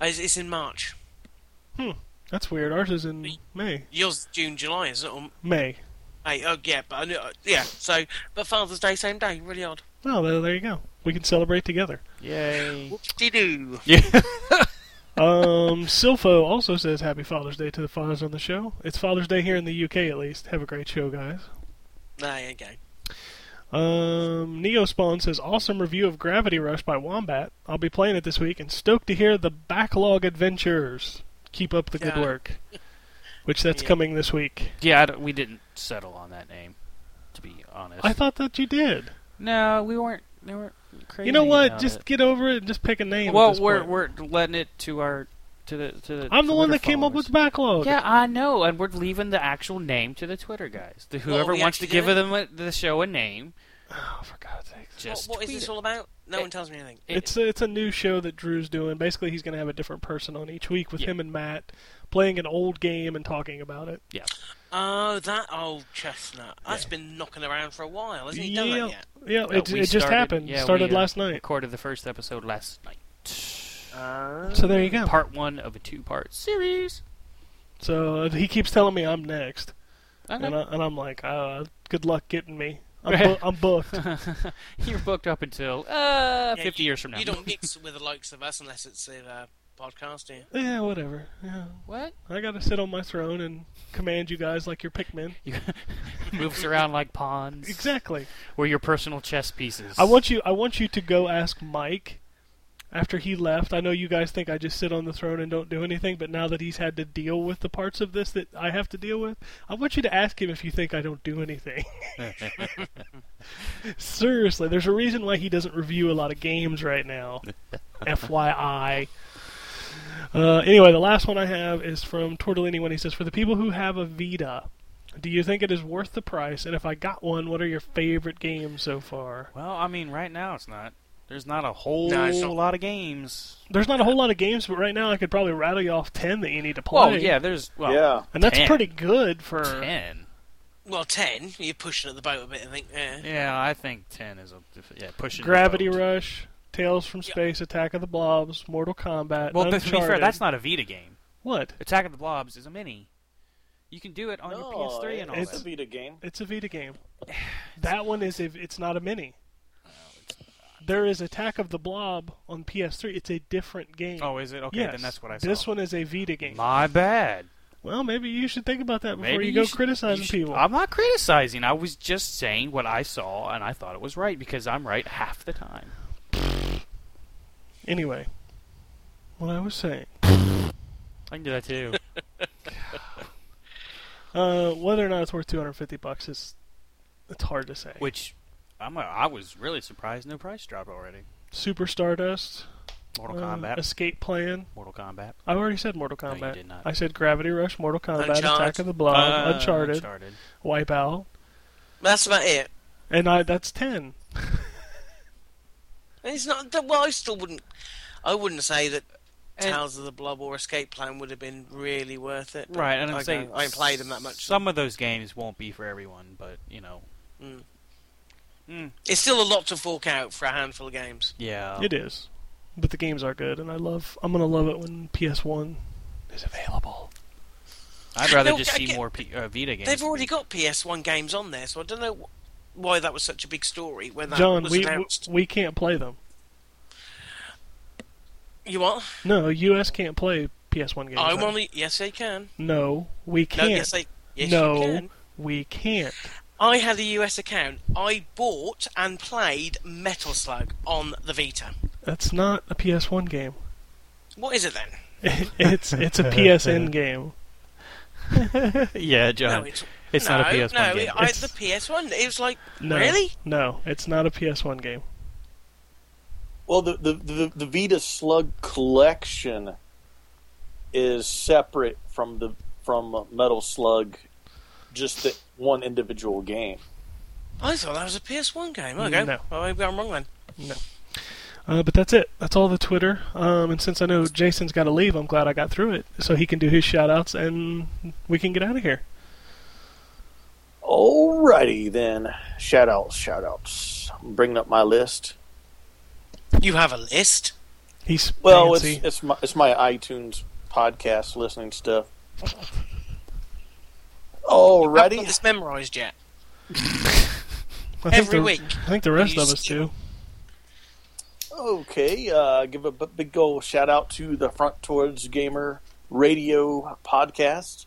A: Uh, It's, it's in March. Hmm.
D: That's weird. Ours is in May.
A: Yours June, July, is it? Or
D: May.
A: May? Oh, yeah, but I knew, uh, yeah. So, but Father's Day, same day. Really odd.
D: Well, there, there you go. We can celebrate together.
F: Yay.
A: Whoop-de doo.
F: Yeah.
D: Um, Silfo also says Happy Father's Day to the fathers on the show. It's Father's Day here in the UK, at least. Have a great show, guys.
A: There you go.
D: Um, Neospawn says awesome review of Gravity Rush by Wombat. I'll be playing it this week and stoked to hear the backlog adventures. Keep up the good
A: Yeah.
D: work. Which that's
A: Yeah.
D: coming this week.
F: yeah, we didn't settle on that name, to be honest.
D: I thought that you did.
F: no, we weren't. They weren't crazy.
D: You know what? Just
F: it.
D: get over it and just pick a name.
F: well, we're
D: point.
F: we're letting it to our to the to the.
D: I'm the one
F: Twitter
D: that came up with
F: followers.
D: backlog.
F: Yeah, I know, and we're leaving the actual name to the Twitter guys. The,
A: Well,
F: whoever
A: we
F: wants to
A: actually
F: give
A: did it?
F: them a, the show a name,
D: Oh, for God's sake.
F: just
A: what, what is
F: tweet
A: this
F: it.
A: all about? No
F: It-
A: one tells me anything.
F: It-
D: It's a, it's a new show that Drew's doing. Basically, he's going to have a different person on each week with
F: Yeah.
D: him and Matt playing an old game and talking about it.
F: Yeah,
A: Oh, that old chestnut. That's
D: Yeah.
A: been knocking around for a while. Hasn't he done
D: yeah,
A: that yet?
D: yeah.
F: Well,
D: It,
F: we
D: it just
F: started-
D: happened.
F: yeah,
D: Started
F: we, uh,
D: last night.
F: recorded the first episode last night.
A: Uh,
D: So there you go.
F: Part one of a two-part series.
D: So uh, he keeps telling me I'm next,
F: Okay.
D: and, I, and I'm like, uh, good luck getting me. I'm, bu- I'm booked.
F: You're booked up until uh,
A: Yeah,
F: 50 years from now.
A: You don't mix with the likes of us unless it's a uh, podcast, do you?
D: yeah, whatever. Yeah,
F: what?
D: I got to sit on my throne and command you guys like your Pikmin.
F: You moves around like pawns.
D: Exactly.
F: We're your personal chess pieces.
D: I want you. I want you to go ask Mike. After he left, I know you guys think I just sit on the throne and don't do anything, but now that he's had to deal with the parts of this that I have to deal with, I want you to ask him if you think I don't do anything. Seriously, there's a reason why he doesn't review a lot of games right now. FYI. Uh, anyway, the last one I have is from Tortellini when he says, For the people who have a Vita, do you think it is worth the price? And if I got one, what are your favorite games so far?
F: Well, I mean, right now it's not. There's not a whole
A: No, not.
F: lot of games.
D: There's not a whole lot of games, but right now I could probably rattle you off 10 that you need to play.
F: Well, yeah, there's well,
E: yeah.
D: And that's
F: 10.
D: pretty good for.
F: ten.
A: Well, 10. You're pushing at the boat a bit, I think. Yeah.
F: Yeah, I think ten is a yeah pushing. the
D: Gravity
F: boat.
D: Rush, Tales from Space, Attack of the Blobs, Mortal Kombat.
F: Well, but to be fair, that's not a Vita game.
D: What?
F: Attack of the Blobs is a mini. You can do it on your PS3 and all
E: it's
D: It's-
E: a. Vita game.
D: It's a Vita game. That one is if it's not a mini. There is Attack of the Blob on PS3. It's a different game.
F: Oh, is it? Okay,
D: yes.
F: then that's what I saw.
D: This one is a Vita game.
F: My bad.
D: Well, maybe you should think about that before
F: Maybe
D: you go
F: should-
D: criticizing
F: you should-
D: people.
F: I'm not criticizing. I was just saying what I saw, and I thought it was right because I'm right half the time.
D: Anyway, what I was saying,
F: I can do that too.
D: uh, whether or not it's worth 250 bucks is it's hard to say.
F: Which I'm. A, I was really surprised. No price drop already.
D: Super Stardust,
F: Mortal
D: uh,
F: Kombat.
D: Escape Plan.
F: Mortal Kombat.
D: I already said Mortal Kombat.
F: No, you did not.
D: I said Gravity Rush, Mortal Kombat,
A: Uncharted.
D: Attack of the Blob,
F: Uh,
D: Uncharted,
F: Uncharted.
D: Wipeout,
A: That's about it.
D: and I that's ten.
A: It's not. Well, I still wouldn't. I wouldn't say that
F: And-
A: Tales of the Blob or Escape Plan would have been really worth it.
F: Right, and
A: I,
F: I'm saying
A: don't- I played them that much. so-
F: Some of those games won't be for everyone, but you know,
A: Mm.
F: Mm.
A: It's still a lot to fork out for a handful of games.
F: yeah.
D: It is, but the games are good, and I love. I'm gonna love it when PS1 is available.
F: I'd rather
A: No,
F: just see
A: get-
F: more P- uh, Vita games.
A: They've already got PS1 games on there, so I don't know why that was such a big story when that
D: John,
A: was
D: we
A: announced.
D: we can't play them.
A: you what?
D: No, US can't play PS1 games.
A: I'm only. Yes, they can.
D: No, we can't.
A: yes, they. Yes,
D: no,
A: you can.
D: we can't.
A: I had a US account. I bought and played Metal Slug on the Vita.
D: That's not a PS1 game.
A: What is it then?
D: it's it's a PSN game.
F: yeah, John.
A: no, it's,
F: it's
A: no,
F: not a PS1
A: no,
F: game.
A: I,
D: It's-
A: the PS1. It was like
D: No,
A: really.
D: No, it's not a PS1 game.
E: Well, the, the the the Vita Slug collection is separate from the from Metal Slug, just the one individual game.
A: I thought that was a PS1 game. Okay,
D: No.
A: well, maybe I'm wrong then.
D: Uh, but that's it. That's all the Twitter. Um, and since I know Jason's got to leave, I'm glad I got through it so he can do his shout outs and we can get out of here.
E: Alrighty then, shout outs, shout outs. I'm bringing up my list.
A: You have a list.
D: He's
E: Well,
D: fancy.
E: it's it's my it's my iTunes podcast listening stuff.
A: I haven't
E: Alrighty,
A: got this memorised yet. Every
D: the,
A: week.
D: I think the rest of us
A: steal.
D: do.
E: Okay, uh, give a big old shout out to the Front Towards Gamer Radio podcast.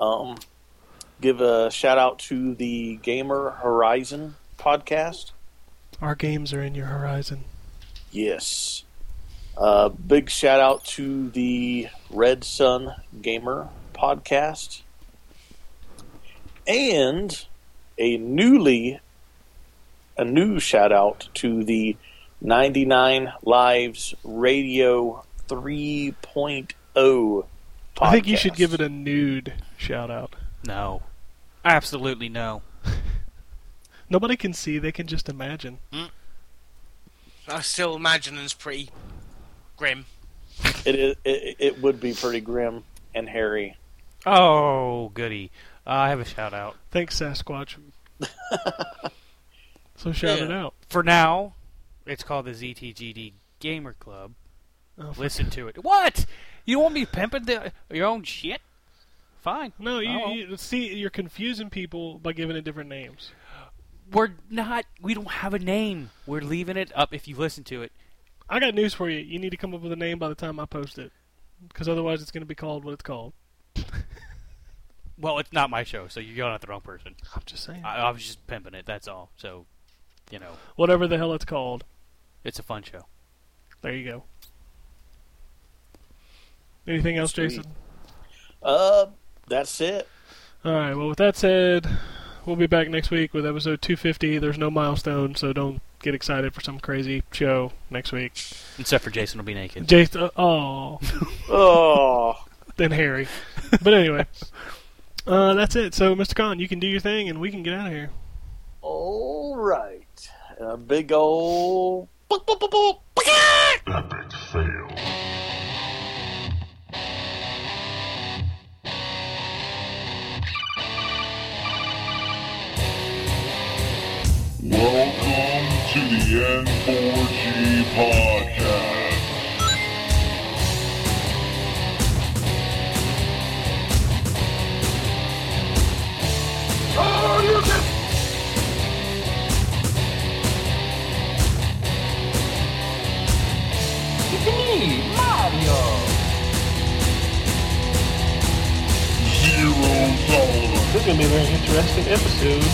E: Um, give a shout out to the Gamer Horizon podcast.
D: Our games are in your horizon.
E: Yes. Uh, big shout out to the Red Sun Gamer podcast. And a newly a new shout out to the 99 Lives Radio 3.0 podcast.
D: I think you should give it a nude shout out.
F: no, absolutely no.
D: Nobody can see, they can just imagine. Mm.
A: I still imagine it's pretty grim.
E: it, is, it it would be pretty grim and hairy.
F: Oh, goody. Uh, I have a shout out.
D: Thanks, Sasquatch. so shout it out.
F: For now, it's called the ZTGD Gamer Club.
D: Oh,
F: Listen to it. What? You want me pimping the, your own shit? Fine.
D: No, you, you see, you're confusing people by giving it different names.
F: We're not. We don't have a name. We're leaving it up. If you listen to it,
D: I got news for you. You need to come up with a name by the time I post it, because otherwise it's going to be called what it's called.
F: well, it's not my show, so you're going at the wrong person.
D: I'm just saying.
F: I, I was just pimping it. That's all. So, you know,
D: Whatever the hell it's called.
F: it's a fun show.
D: There you go. Anything else,
E: Sweet.
D: Jason?
E: Uh, that's it.
D: All right. Well, with that said, we'll be back next week with episode 250. There's no milestone, so don't get excited for some crazy show next week.
F: Except for Jason will be naked.
D: Jason, oh,
E: Oh,
D: then Harry. But anyway, uh, that's it. So, Mr. Khan, you can do your thing, and we can get out of here.
E: all right. A big old.
G: Epic fail. Welcome to the N4G podcast.
C: Me, Mario.
G: Zero tolerance.
D: This is gonna be a very interesting episode.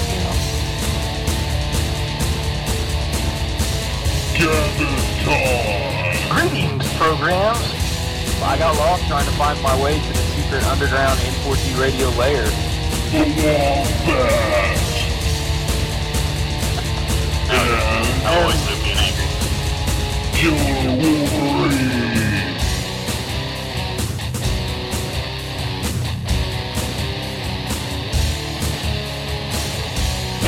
G: Gather time.
C: Greetings, programs. I got lost trying to find my way to the secret underground N4G radio layer.
G: The Wombat. And
C: always being angry.